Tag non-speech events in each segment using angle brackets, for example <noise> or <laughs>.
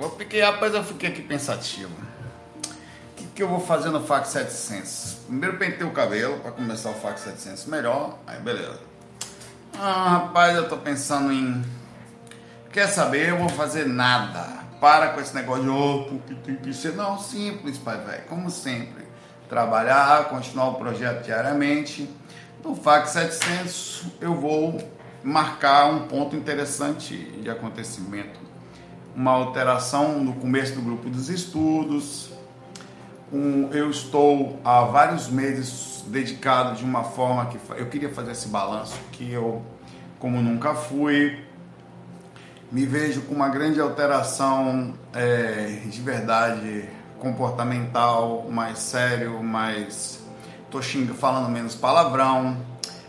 Eu fiquei, rapaz, eu fiquei aqui pensativo. O que, que eu vou fazer no FAC 700? Primeiro pentei o cabelo para começar o FAC 700 melhor, aí beleza. Ah, rapaz, eu tô pensando em. Quer saber? Eu vou fazer nada. Para com esse negócio de, oh, porque tem que ser. Não, simples, pai, velho. Como sempre. Trabalhar, continuar o projeto diariamente. No FAC 700, eu vou marcar um ponto interessante de acontecimento. Uma alteração no começo do grupo dos estudos. Um, eu estou há vários meses dedicado de uma forma que eu queria fazer esse balanço que eu, como nunca fui, me vejo com uma grande alteração é, de verdade comportamental, mais sério, mais tô xingando, falando menos palavrão,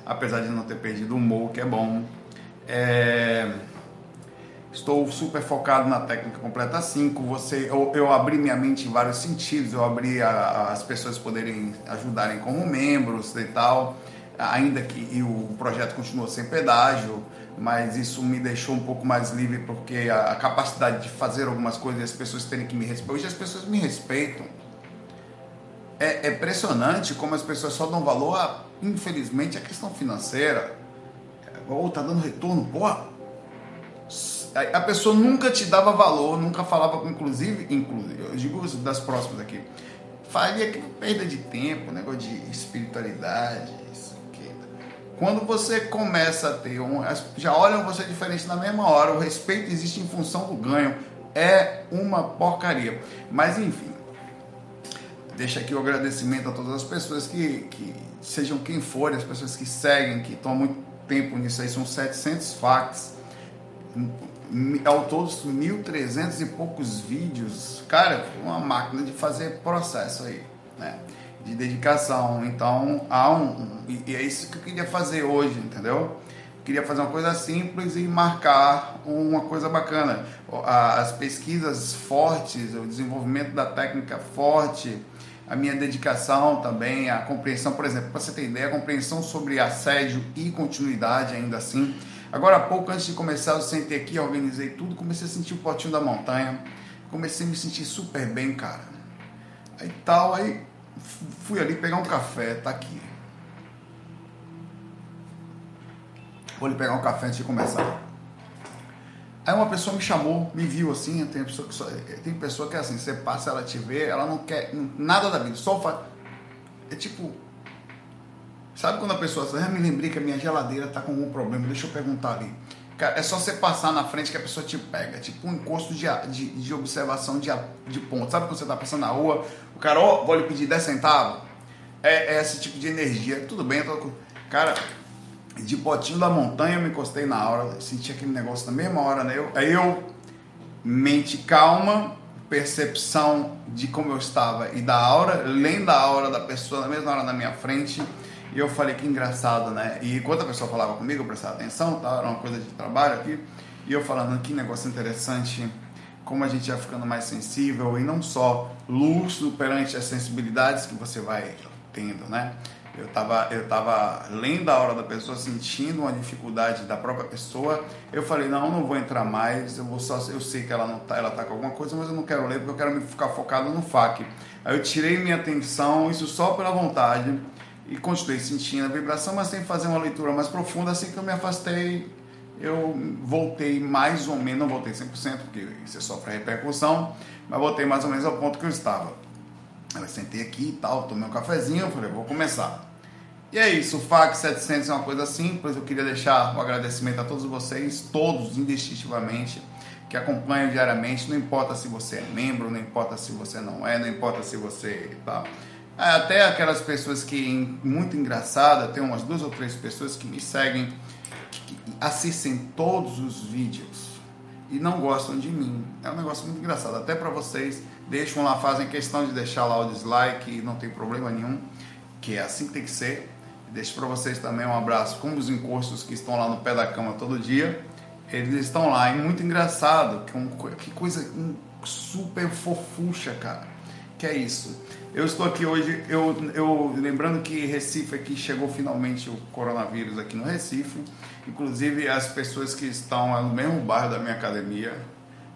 apesar de não ter perdido o humor, que é bom. É, estou super focado na técnica completa 5. Você, eu, eu, abri minha mente em vários sentidos, eu abri a, a, as pessoas poderem ajudarem como membros e tal, ainda que o projeto continua sem pedágio mas isso me deixou um pouco mais livre porque a, a capacidade de fazer algumas coisas e as pessoas terem que me respeitar. Hoje as pessoas me respeitam. É, é impressionante como as pessoas só dão valor a, infelizmente, a questão financeira. Ou tá dando retorno, porra. A pessoa nunca te dava valor, nunca falava, inclusive, inclusive, eu digo das próximas aqui. Faria que perda de tempo, negócio de espiritualidade, quando você começa a ter um. Já olham você diferente na mesma hora, o respeito existe em função do ganho. É uma porcaria. Mas enfim, deixa aqui o agradecimento a todas as pessoas que, que sejam quem forem, as pessoas que seguem, que estão há muito tempo nisso aí, são 700 fax, ao todos 1.300 e poucos vídeos. Cara, uma máquina de fazer processo aí, né? de dedicação. Então, há um, e é isso que eu queria fazer hoje, entendeu? Queria fazer uma coisa simples e marcar uma coisa bacana. As pesquisas fortes, o desenvolvimento da técnica forte, a minha dedicação também, a compreensão, por exemplo, para você ter ideia, a compreensão sobre assédio e continuidade ainda assim. Agora há pouco, antes de começar, eu sentei aqui, organizei tudo, comecei a sentir o potinho da montanha, comecei a me sentir super bem, cara. Aí tal, aí fui ali pegar um café, tá aqui. Vou ali pegar um café antes de começar. Aí uma pessoa me chamou, me viu assim, tem pessoa que, só, tem pessoa que é assim, você passa, ela te vê, ela não quer nada da vida, só faz. É tipo. Sabe quando a pessoa diz, ah, me lembrei que a minha geladeira tá com algum problema, deixa eu perguntar ali. Cara, é só você passar na frente que a pessoa te pega. É tipo um encosto de, de, de observação de, de ponto. Sabe quando você tá passando na rua, o cara, ó, oh, vou lhe pedir 10 centavos? É, é, esse tipo de energia. Tudo bem, tô... cara, de potinho da montanha eu me encostei na hora, senti aquele negócio na mesma hora, né? Eu, aí eu, mente calma, percepção de como eu estava e da aura, lendo a aura da pessoa na mesma hora na minha frente e eu falei que engraçado, né? E enquanto a pessoa falava comigo, eu prestava atenção, tá? era uma coisa de trabalho aqui. E eu falando, que negócio interessante, como a gente vai ficando mais sensível e não só lúcido perante as sensibilidades que você vai tendo, né? Eu estava eu tava lendo a hora da pessoa, sentindo uma dificuldade da própria pessoa. Eu falei, não, não vou entrar mais, eu vou só eu sei que ela não tá, ela tá com alguma coisa, mas eu não quero ler porque eu quero me ficar focado no FAQ. Aí eu tirei minha atenção, isso só pela vontade e continuei sentindo a vibração, mas sem fazer uma leitura mais profunda. Assim que eu me afastei, eu voltei mais ou menos, não voltei 100%, porque você sofre a repercussão, mas voltei mais ou menos ao ponto que eu estava. Eu sentei aqui e tal, tomei um cafezinho, falei, vou começar. E é isso, o FAC 700 é uma coisa simples, eu queria deixar um agradecimento a todos vocês, todos indistintivamente, que acompanham diariamente, não importa se você é membro, não importa se você não é, não importa se você... Tá, é, até aquelas pessoas que, muito engraçada, tem umas duas ou três pessoas que me seguem, que assistem todos os vídeos e não gostam de mim. É um negócio muito engraçado. Até para vocês, deixam lá, fazem questão de deixar lá o dislike, não tem problema nenhum, que é assim que tem que ser. Deixo para vocês também um abraço, como os encostos que estão lá no pé da cama todo dia. Eles estão lá, e muito engraçado, que, um, que coisa um, super fofucha, cara. Que é isso. Eu estou aqui hoje, eu, eu lembrando que Recife aqui chegou finalmente o coronavírus aqui no Recife. Inclusive as pessoas que estão no mesmo bairro da minha academia,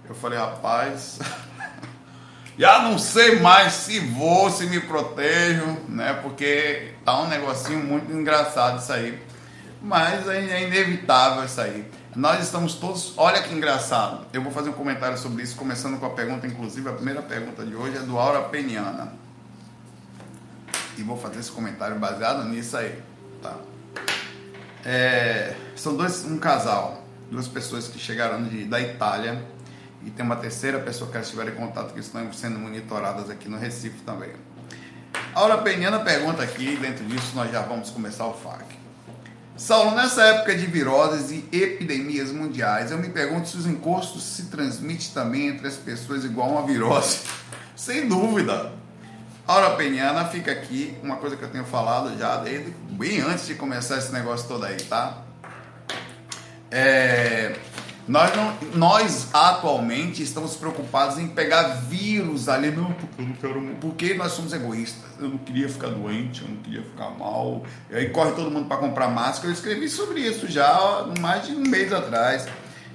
Eu falei, rapaz, <laughs> já não sei mais se vou, se me protejo, né? Porque tá um negocinho muito engraçado isso aí. Mas é inevitável isso aí. Nós estamos todos. Olha que engraçado. Eu vou fazer um comentário sobre isso, começando com a pergunta, inclusive a primeira pergunta de hoje é do Aura Peniana. E vou fazer esse comentário baseado nisso aí. Tá? É, são dois, um casal, duas pessoas que chegaram de, da Itália e tem uma terceira pessoa que estiver em contato que estão sendo monitoradas aqui no Recife também. Aura Peniana pergunta aqui, dentro disso nós já vamos começar o FAQ. Saulo, nessa época de viroses e epidemias mundiais, eu me pergunto se os encostos se transmitem também entre as pessoas igual uma virose. <laughs> Sem dúvida. Aura Penhana, fica aqui uma coisa que eu tenho falado já desde bem antes de começar esse negócio todo aí, tá? É, nós, não, nós atualmente estamos preocupados em pegar vírus ali, não, porque eu não quero. Porque nós somos egoístas. Eu não queria ficar doente, eu não queria ficar mal. E aí corre todo mundo para comprar máscara. Eu escrevi sobre isso já mais de um mês atrás.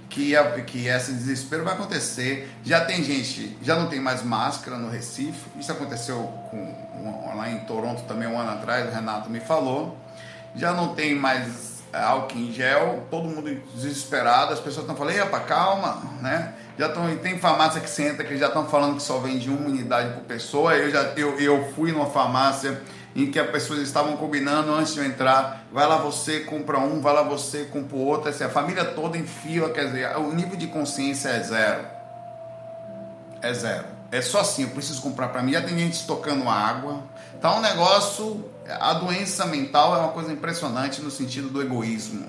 Que, a, que esse desespero vai acontecer. Já tem gente, já não tem mais máscara no Recife. Isso aconteceu com, lá em Toronto também um ano atrás, o Renato me falou. Já não tem mais é, álcool em gel, todo mundo desesperado, as pessoas estão falando, epa, calma, né? Já tão, tem farmácia que senta que já estão falando que só vende uma unidade por pessoa. Eu já eu, eu fui numa farmácia em que as pessoas estavam combinando antes de eu entrar, vai lá você compra um, vai lá você compra outro, assim, a família toda em fila, quer dizer, o nível de consciência é zero. É zero. É só assim, eu preciso comprar para mim. Já tem gente estocando água. Tá um negócio a doença mental é uma coisa impressionante no sentido do egoísmo,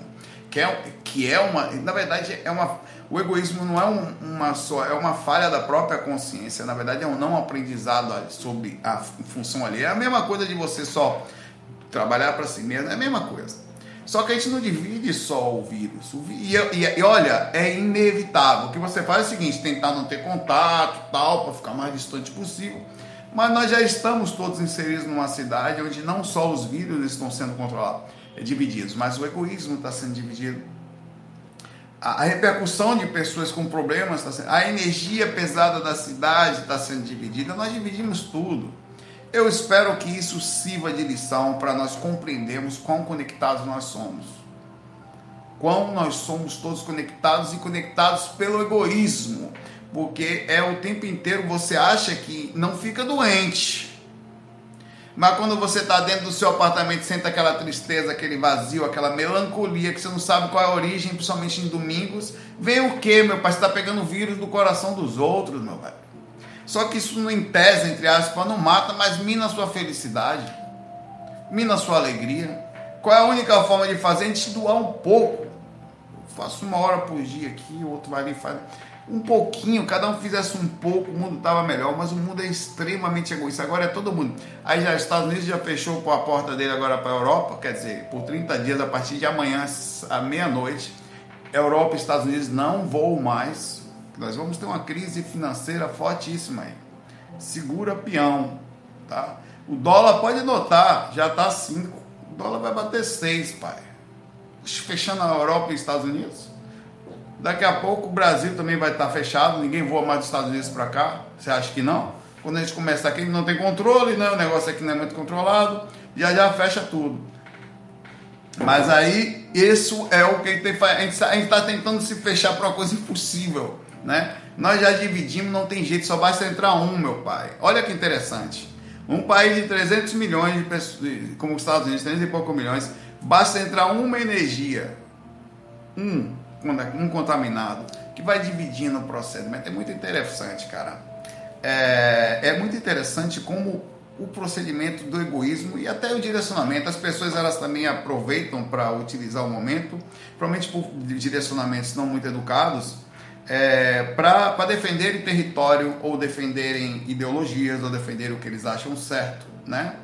que é, que é uma, na verdade, é uma, o egoísmo não é um, uma só, é uma falha da própria consciência, na verdade é um não aprendizado sobre a função ali. É a mesma coisa de você só trabalhar para si mesmo, é a mesma coisa. Só que a gente não divide só o vírus. E, e, e, olha, é inevitável. O que você faz é o seguinte: tentar não ter contato, tal, para ficar mais distante possível. Mas nós já estamos todos inseridos numa cidade onde não só os vírus estão sendo controlados, divididos, mas o egoísmo está sendo dividido. A, a, repercussão de pessoas com problemas está sendo. A energia pesada da cidade está sendo dividida. Nós dividimos tudo. Eu espero que isso sirva de lição para nós compreendermos quão conectados nós somos. Quão nós somos todos conectados e conectados pelo egoísmo porque é o tempo inteiro você acha que não fica doente. Mas quando você está dentro do seu apartamento, sente aquela tristeza, aquele vazio, aquela melancolia, que você não sabe qual é a origem, principalmente em domingos, vem o que, meu pai? Você está pegando vírus do coração dos outros, meu pai. Só que isso, em tese, entre aspas, não mata, mas mina a sua felicidade, mina a sua alegria. Qual é a única forma de fazer? A gente doar um pouco. Eu faço uma hora por dia aqui, o outro vai ali e faz um pouquinho, cada um fizesse um pouco, o mundo estava melhor, mas o mundo é extremamente egoísta. Agora é todo mundo. Aí já os Estados Unidos já fechou a porta dele agora para a Europa, quer dizer, por 30 dias a partir de amanhã à meia-noite, Europa e Estados Unidos não voam mais. Nós vamos ter uma crise financeira fortíssima aí. Segura peão, tá? O dólar pode notar, já está 5. O dólar vai bater 6, pai. Fechando a Europa e Estados Unidos. Daqui a pouco o Brasil também vai estar fechado, ninguém voa mais dos Estados Unidos para cá. Você acha que não? Quando a gente começa aqui, não tem controle, né? o negócio aqui não é muito controlado, já já fecha tudo. Mas aí, isso é o que a gente está tentando se fechar para uma coisa impossível. Né? Nós já dividimos, não tem jeito, só basta entrar um, meu pai. Olha que interessante. Um país de 300 milhões de pessoas, como os Estados Unidos, 300 e poucos milhões, basta entrar uma energia. Um um contaminado, que vai dividindo o procedimento. É muito interessante, cara. É, é muito interessante como o procedimento do egoísmo e até o direcionamento. As pessoas elas também aproveitam para utilizar o momento, provavelmente por direcionamentos não muito educados, é, para defenderem território ou defenderem ideologias ou defenderem o que eles acham certo, né?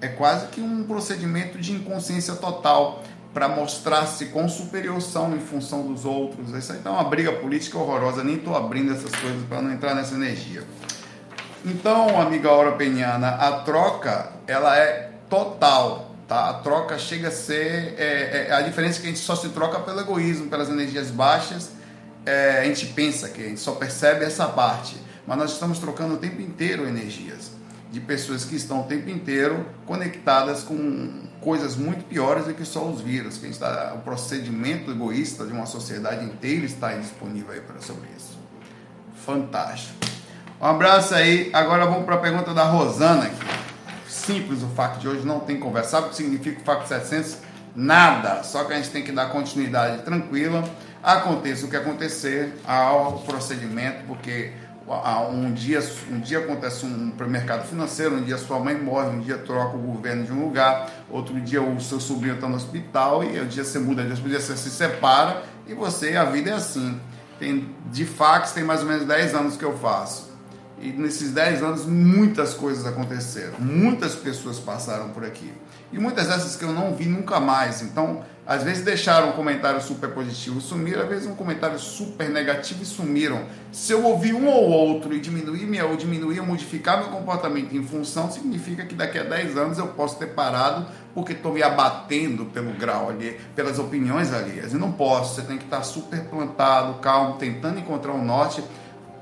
É quase que um procedimento de inconsciência total para mostrar-se com superior são em função dos outros. Isso aí tá uma briga política horrorosa, nem estou abrindo essas coisas para não entrar nessa energia. Então, amiga Aura Penhana, a troca ela é total, tá? A troca chega a ser é, é, a diferença é que a gente só se troca pelo egoísmo, pelas energias baixas é, a gente pensa que a gente só percebe essa parte, mas nós estamos trocando o tempo inteiro energias de pessoas que estão o tempo inteiro conectadas com coisas muito piores do que só os vírus. Que está, o procedimento egoísta de uma sociedade inteira está disponível aí para sobre isso. Fantástico. Um abraço aí. Agora vamos para a pergunta da Rosana aqui. Simples o fato de hoje, não tem conversa. Sabe o que significa o fato 700? Nada. Só que a gente tem que dar continuidade tranquila. Aconteça o que acontecer ao procedimento, porque um dia, um dia acontece um mercado financeiro, um dia sua mãe morre, um dia troca o governo de um lugar, outro dia o seu sobrinho está no hospital e um dia você muda de hospital, você se separa e você, a vida é assim. Tem, de fax tem mais ou menos 10 anos que eu faço. E nesses 10 anos muitas coisas aconteceram, muitas pessoas passaram por aqui. E muitas dessas que eu não vi nunca mais. Então, às vezes deixaram um comentário super positivo e sumiram, às vezes um comentário super negativo e sumiram. Se eu ouvir um ou outro e diminuir, minha, ou diminuir ou modificar meu comportamento em função, significa que daqui a 10 anos eu posso ter parado porque estou me abatendo pelo grau ali, pelas opiniões alheias. E não posso, você tem que estar super plantado, calmo, tentando encontrar um norte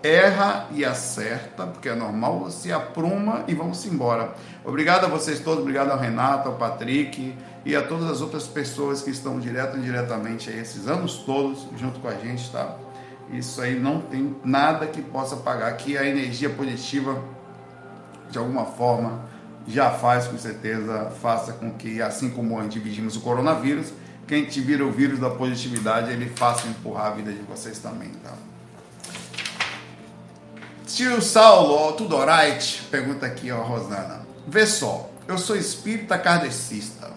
erra e acerta, porque é normal, você apruma e vamos embora. Obrigado a vocês todos, obrigado ao Renato, ao Patrick e a todas as outras pessoas que estão direto e indiretamente aí esses anos todos junto com a gente, tá? Isso aí não tem nada que possa pagar, que a energia positiva de alguma forma já faz com certeza, faça com que assim como gente dividimos o coronavírus, quem te vira o vírus da positividade, ele faça empurrar a vida de vocês também, tá? Tio Saulo, tudo alright? Pergunta aqui, ó, Rosana. Vê só, eu sou espírita kardecista.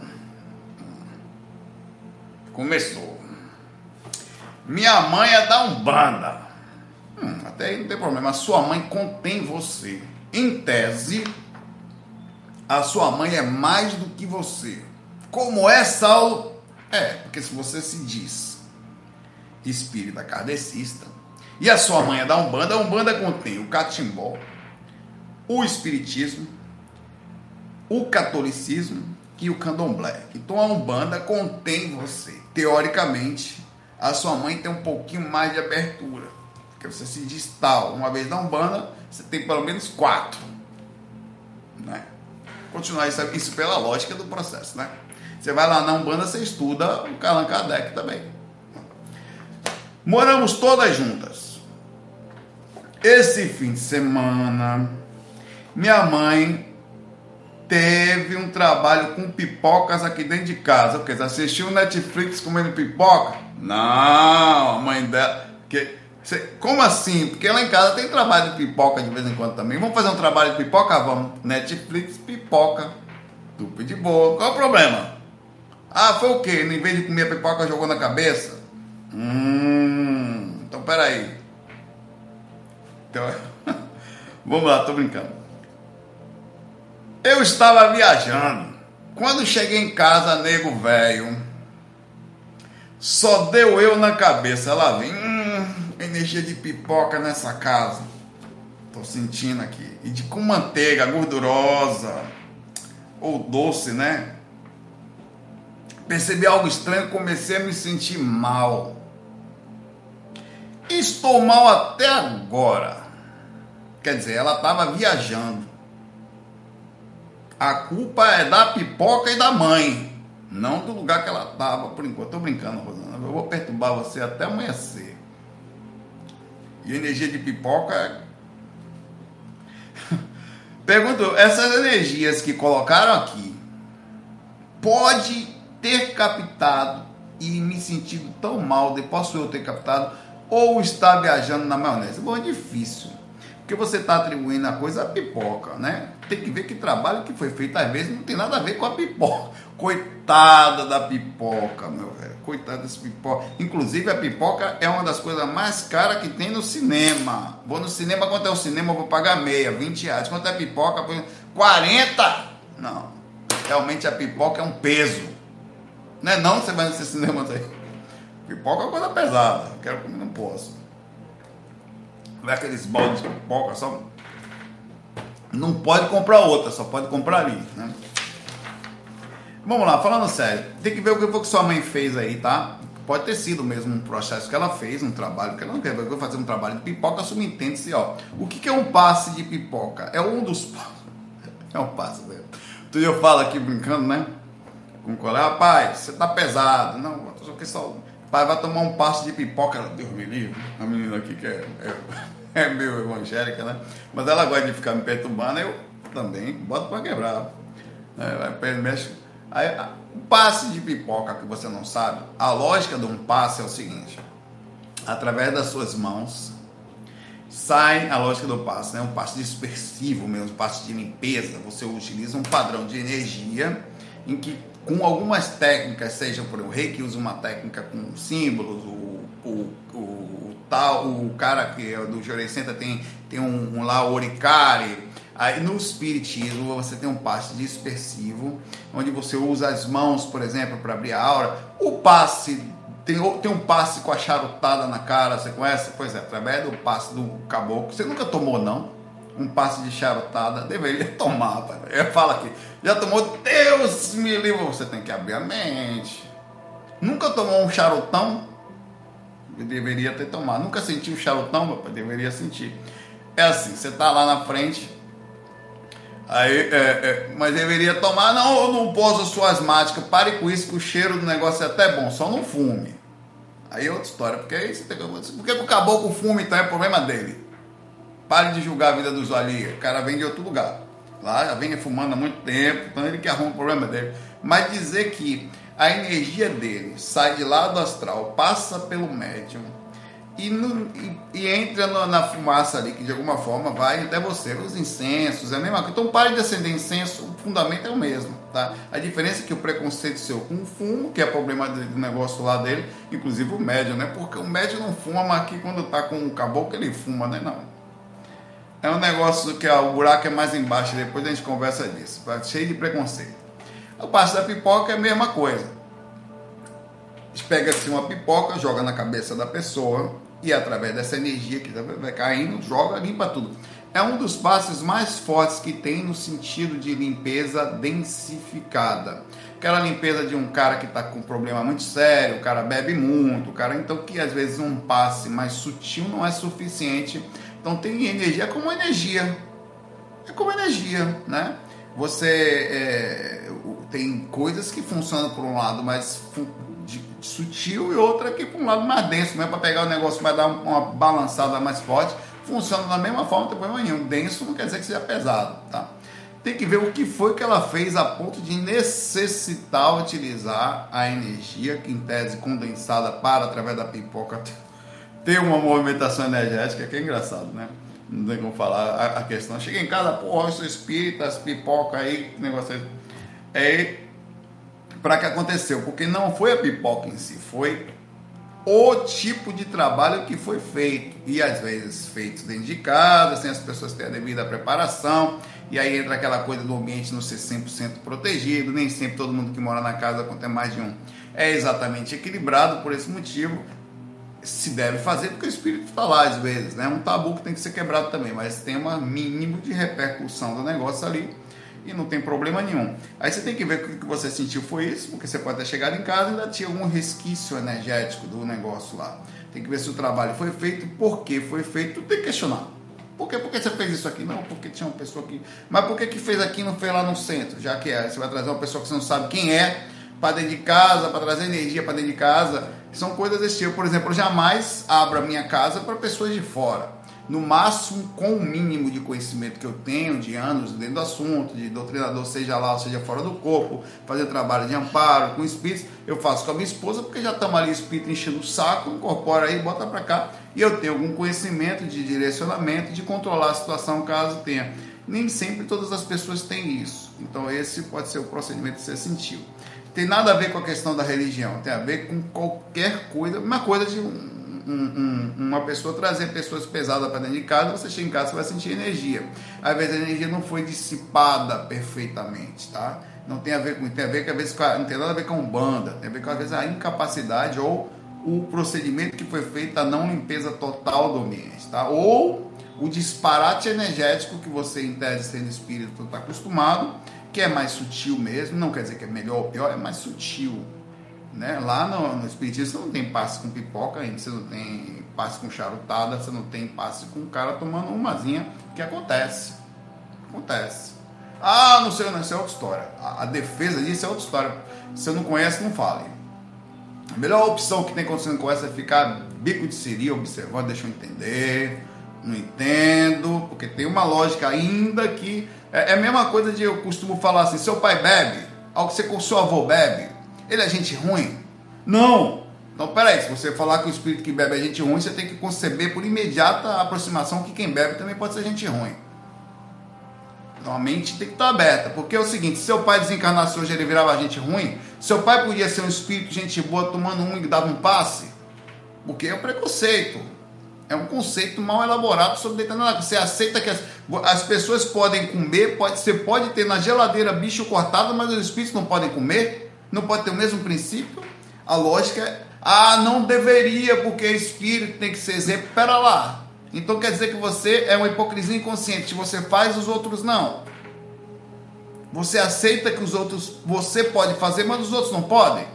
Começou. Minha mãe é da Umbanda. Hum, até aí não tem problema. A sua mãe contém você. Em tese, a sua mãe é mais do que você. Como é, Saulo? É, porque se você se diz espírita kardecista, e a sua mãe é da Umbanda, a Umbanda contém o catimbó, o espiritismo, o catolicismo e o candomblé. Então a Umbanda contém você. Teoricamente, a sua mãe tem um pouquinho mais de abertura. Porque você se diz tal. Uma vez na Umbanda, você tem pelo menos quatro. Né? Continuar isso, isso pela lógica do processo, né? Você vai lá na Umbanda, você estuda o Allan Kardec também. Moramos todas juntas. Esse fim de semana, minha mãe teve um trabalho com pipocas aqui dentro de casa. Porque assistiu Netflix comendo pipoca? Não, a mãe dela. Que, como assim? Porque lá em casa tem trabalho de pipoca de vez em quando também. Vamos fazer um trabalho de pipoca? Vamos. Netflix, pipoca. Tudo de boa. Qual o problema? Ah, foi o quê? Em vez de comer pipoca, jogou na cabeça? Hum, então peraí. Então, <laughs> vamos lá, tô brincando. Eu estava viajando. Quando cheguei em casa, nego velho, só deu eu na cabeça. Ela vem, hum, energia de pipoca nessa casa. Tô sentindo aqui. E de com manteiga gordurosa ou doce, né? Percebi algo estranho, comecei a me sentir mal. Estou mal até agora. Quer dizer, ela estava viajando. A culpa é da pipoca e da mãe, não do lugar que ela estava, por enquanto. Estou brincando, Rosana. Eu vou perturbar você até amanhecer. E energia de pipoca. É <laughs> Pergunto, essas energias que colocaram aqui, pode ter captado e me sentido tão mal, de posso eu ter captado, ou estar viajando na maionese? Bom, é difícil. Porque você está atribuindo a coisa à pipoca, né? Tem que ver que trabalho que foi feito, às vezes não tem nada a ver com a pipoca. <laughs> Coitada da pipoca, meu velho. Coitada desse pipoca. Inclusive, a pipoca é uma das coisas mais caras que tem no cinema. Vou no cinema, quanto é o cinema? Eu vou pagar meia, 20 reais. Quanto é a pipoca? 40! Não. Realmente a pipoca é um peso. Não é não você vai nesse cinema aí. Pipoca é uma coisa pesada. Quero comer, não posso. Não é aqueles baldes de pipoca, só. Não pode comprar outra, só pode comprar ali, né? Vamos lá, falando sério. Tem que ver o que foi que sua mãe fez aí, tá? pode ter sido mesmo um processo que ela fez, um trabalho que ela não quer fazer um trabalho de pipoca, subentende-se, ó. O que, que é um passe de pipoca? É um dos. <laughs> É um passe, velho. Tu eu falo aqui brincando, né? Com o colega, rapaz, você tá pesado. Não, só que só. Pai, vai tomar um passe de pipoca. Deus me livre. A menina aqui que é, é, é meio evangélica, né? Mas ela gosta de ficar me perturbando, eu também boto pra quebrar. É, vai, mexe. Aí, o passe de pipoca que você não sabe, a lógica de um passe é o seguinte: através das suas mãos sai a lógica do passe, né? um passe dispersivo mesmo, um passe de limpeza. Você utiliza um padrão de energia em que, com algumas técnicas, seja por o rei que usa uma técnica com símbolos, o, o, o tal, o cara que é do Jorecenta tem, tem um, um lá, Oricari Aí no espiritismo você tem um passe dispersivo, onde você usa as mãos, por exemplo, para abrir a aura. O passe tem, tem um passe com a charutada na cara, você conhece? Pois é, através do passe do caboclo. Você nunca tomou, não? Um passe de charutada, deveria <laughs> tomar. Eu falo aqui, já tomou? Deus me livre, você tem que abrir a mente. Nunca tomou um charutão? Eu deveria ter tomado. Nunca sentiu um charutão, papai? Deveria sentir. É assim, você tá lá na frente, Aí, é, é, mas deveria tomar, não, eu não posso, sua asmática, pare com isso, que o cheiro do negócio é até bom, só não fume. Aí é outra história, porque aí você tem que. Por que o caboclo fume então é problema dele? Pare de julgar a vida dos alheios, o cara vem de outro lugar. Lá já vem fumando há muito tempo, então ele que arruma o problema dele. Mas dizer que a energia dele sai de lá do astral, passa pelo médium, e, no, e, e entra no, na fumaça ali, que de alguma forma vai até você. Os incensos, é a mesma coisa. Então pare de acender incenso, o fundamento é o mesmo. Tá? A diferença é que o preconceito seu com o fumo, que é problema do negócio lá dele, inclusive o médium, né? Porque o médium não fuma, mas aqui quando tá com o caboclo ele fuma, né? Não. É um negócio que ó, o buraco é mais embaixo, depois a gente conversa disso. Tá cheio de preconceito. O passo da pipoca é a mesma coisa. Pega-se uma pipoca, joga na cabeça da pessoa, e através dessa energia que vai caindo, joga, limpa tudo. É um dos passos mais fortes que tem no sentido de limpeza densificada. Aquela limpeza de um cara que está com um problema muito sério, o cara bebe muito, o cara então que às vezes um passe mais sutil não é suficiente. Então tem energia como energia. É como energia, né? Você é, tem coisas que funcionam por um lado mais de, sutil e outra que para um lado mais denso, mesmo para pegar o negócio vai dar uma balançada mais forte. Funciona da mesma forma, não tem problema nenhum. Denso não quer dizer que seja pesado, tá? Tem que ver o que foi que ela fez a ponto de necessitar utilizar a energia, em tese condensada para através da pipoca <laughs> ter uma movimentação energética, que é engraçado, né? Não tem como falar a, a questão. Chega em casa, porra, eu sou espírita, as pipoca aí, negócio aí. É, para que aconteceu, porque não foi a pipoca em si, foi o tipo de trabalho que foi feito e às vezes feito dentro de casa, sem as pessoas terem a devida preparação, e aí entra aquela coisa do ambiente não ser 100% protegido, nem sempre todo mundo que mora na casa, quando tem mais de um, é exatamente equilibrado por esse motivo. Se deve fazer porque o espírito está lá às vezes, né? Um tabu que tem que ser quebrado também, mas tem um mínimo de repercussão do negócio ali e não tem problema nenhum. Aí você tem que ver o que você sentiu foi isso, porque você pode ter chegado em casa e ainda tinha algum resquício energético do negócio lá. Tem que ver se o trabalho foi feito, por que foi feito, tem que questionar. Por que, por que você fez isso aqui? Não, porque tinha uma pessoa aqui. Mas por que, que fez aqui e não fez lá no centro? Já que é, você vai trazer uma pessoa que você não sabe quem é, para dentro de casa, para trazer energia para dentro de casa. São coisas desse tipo. Por exemplo, eu jamais abro a minha casa para pessoas de fora no máximo com o mínimo de conhecimento que eu tenho de anos dentro do assunto, de doutrinador, seja lá ou seja fora do corpo, fazer trabalho de amparo com espíritos, eu faço com a minha esposa, porque já estamos ali espírito enchendo o saco, incorpora aí, bota para cá, e eu tenho algum conhecimento de direcionamento, de controlar a situação caso tenha. Nem sempre todas as pessoas têm isso. Então esse pode ser o procedimento que você sentiu. Tem nada a ver com a questão da religião, tem a ver com qualquer coisa, uma coisa de um um, um, uma pessoa trazer pessoas pesadas para dentro de casa, você chega em casa, você vai sentir energia. Às vezes a energia não foi dissipada perfeitamente, tá? Não tem a ver com, tem a ver que às vezes não tem nada a ver com banda, tem a ver com às vezes a incapacidade ou o procedimento que foi feito a não limpeza total do ambiente, tá? Ou o disparate energético que você, em tese, sendo espírito, está acostumado, que é mais sutil mesmo, não quer dizer que é melhor ou pior, é mais sutil Né? Lá no, no Espiritismo você não tem passe com pipoca ainda, você não tem passe com charutada, você não tem passe com o cara tomando umazinha, que acontece. Acontece. Ah, não sei, não, isso é outra história. A, a defesa disso é outra história. Se você não conhece, não fale. A melhor opção que tem quando você não conhece é ficar bico de siri observando, deixa eu entender, não entendo, porque tem uma lógica ainda que é, é a mesma coisa de eu costumo falar assim, seu pai bebe, ao que você seu avô bebe, ele é gente ruim? Não. Então, peraí, se você falar que o espírito que bebe é gente ruim, você tem que conceber por imediata aproximação que quem bebe também pode ser gente ruim. Então a mente tem que estar aberta, porque é o seguinte, se seu pai desencarnasse hoje ele virava gente ruim, seu pai podia ser um espírito gente boa tomando um e dava um passe, porque é o preconceito. É um conceito mal elaborado sobre determinado. Você aceita que as, as pessoas podem comer, pode, você pode ter na geladeira bicho cortado, mas os espíritos não podem comer? Não pode ter o mesmo princípio? A lógica é, ah, não deveria, porque espírito tem que ser exemplo. Pera lá. Então quer dizer que você é uma hipocrisia inconsciente. Você faz, os outros não. Você aceita que os outros você pode fazer, mas os outros não podem?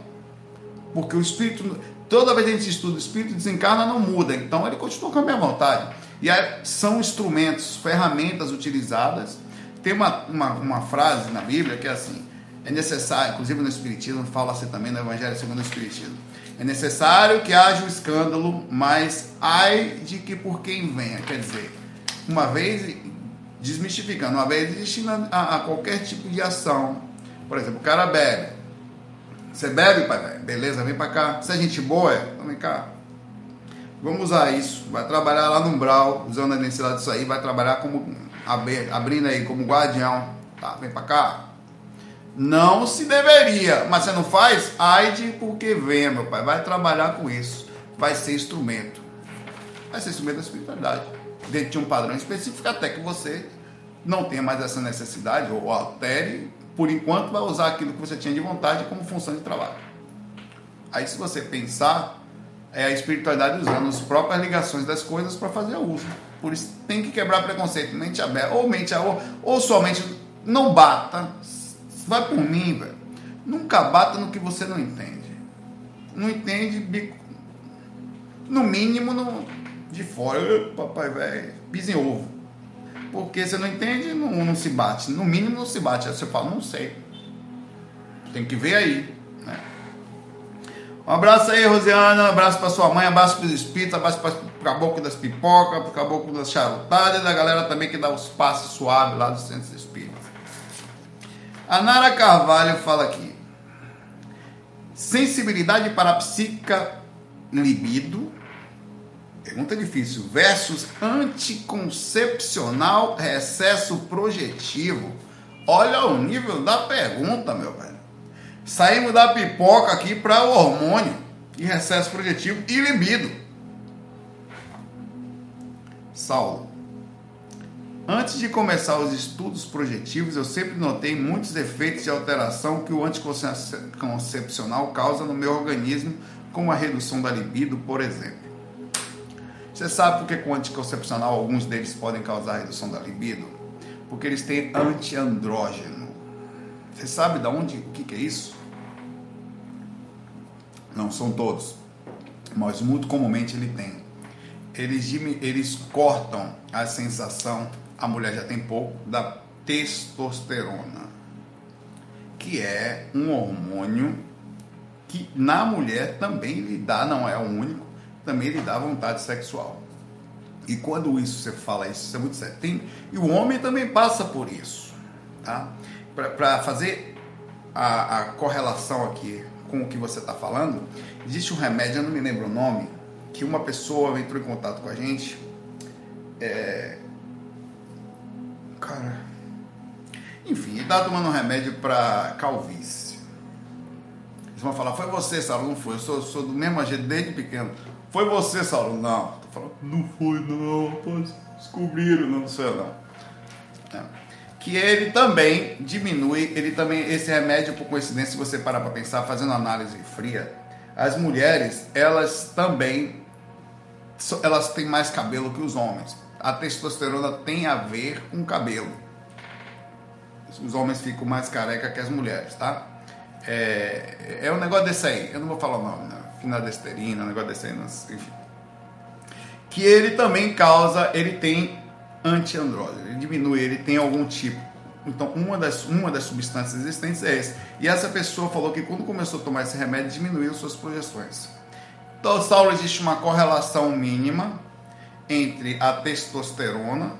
Porque o espírito Toda vez que a gente estuda o espírito desencarna, não muda. Então ele continua com a mesma vontade. E são instrumentos, ferramentas utilizadas. Tem uma, uma, uma, frase na Bíblia que é assim: é necessário, inclusive no Espiritismo, fala assim também no Evangelho segundo o Espiritismo. É necessário que haja o um escândalo, mas ai de que por quem venha. Quer dizer, uma vez, desmistificando, uma vez existe a, a qualquer tipo de ação. Por exemplo, o cara bebe você bebe, pai? Beleza, vem pra cá. Você é gente boa? É? Então vem cá. Vamos usar isso. Vai trabalhar lá no Umbral, usando a necessidade disso aí. Vai trabalhar como abrindo aí como guardião. Tá, vem pra cá. Não se deveria, mas você não faz? Ai de porque venha, meu pai. Vai trabalhar com isso. Vai ser instrumento. Vai ser instrumento da espiritualidade. Dentro de um padrão específico, até que você não tenha mais essa necessidade ou altere por enquanto, vai usar aquilo que você tinha de vontade como função de trabalho. Aí, se você pensar, é a espiritualidade usando as próprias ligações das coisas para fazer uso. Por isso, tem que quebrar preconceito, mente aberta, ou mente ou, ou somente não bata. Vai por mim, velho. Nunca bata no que você não entende. Não entende, bico. No mínimo, no, de fora, papai velho, pisa em ovo. Porque você não entende, não, não se bate. No mínimo não se bate. Aí você fala, não sei. Tem que ver aí. Né? Um abraço aí, Rosiana. Um abraço para sua mãe, um abraço para os espíritos, um abraço para o caboclo das pipocas, para caboclo das charutadas da galera também que dá os passos suaves lá do centro. A Nara Carvalho fala aqui. Sensibilidade para a psíquica libido Pergunta difícil. Versus anticoncepcional recesso projetivo. Olha o nível da pergunta, meu velho. Saímos da pipoca aqui para o hormônio e recesso projetivo e libido. Saulo. Antes de começar os estudos projetivos, eu sempre notei muitos efeitos de alteração que o anticoncepcional causa no meu organismo, como a redução da libido, por exemplo. Você sabe por que com anticoncepcional alguns deles podem causar redução da libido? Porque eles têm antiandrógeno. Você sabe de onde, o que, que é isso? Não são todos, mas muito comumente ele tem. Eles, eles cortam a sensação, a mulher já tem pouco, da testosterona, que é um hormônio que na mulher também lhe dá, não é o único, também lhe dá vontade sexual. E quando isso você fala isso, isso é muito sério. Tem, e o homem também passa por isso. Tá? Para fazer a, a, correlação aqui com o que você está falando, existe um remédio, eu não me lembro o nome, que uma pessoa entrou em contato com a gente. É... Cara. Enfim, ele estava tomando um remédio para calvície. Eles vão falar, foi você, Saulo? Não foi. Eu sou, sou do mesmo jeito desde pequeno. Foi você, Saulo? Não. Tô falando, não foi não, rapaz. Descobriram, não, não sei não. É. Que ele também diminui, ele também, esse remédio, por coincidência, se você parar para pensar, fazendo análise fria, as mulheres, elas também, elas têm mais cabelo que os homens. A testosterona tem a ver com cabelo. Os homens ficam mais careca que as mulheres, tá? É, é um negócio desse aí, eu não vou falar o nome, não. Finadesterina, um negócio desse aí, não, enfim. Que ele também causa, ele tem antiandrógeno, ele diminui, ele tem algum tipo. Então, uma das, uma das substâncias existentes é esse. E essa pessoa falou que quando começou a tomar esse remédio, diminuiu suas projeções. Então, Saulo, existe uma correlação mínima entre a testosterona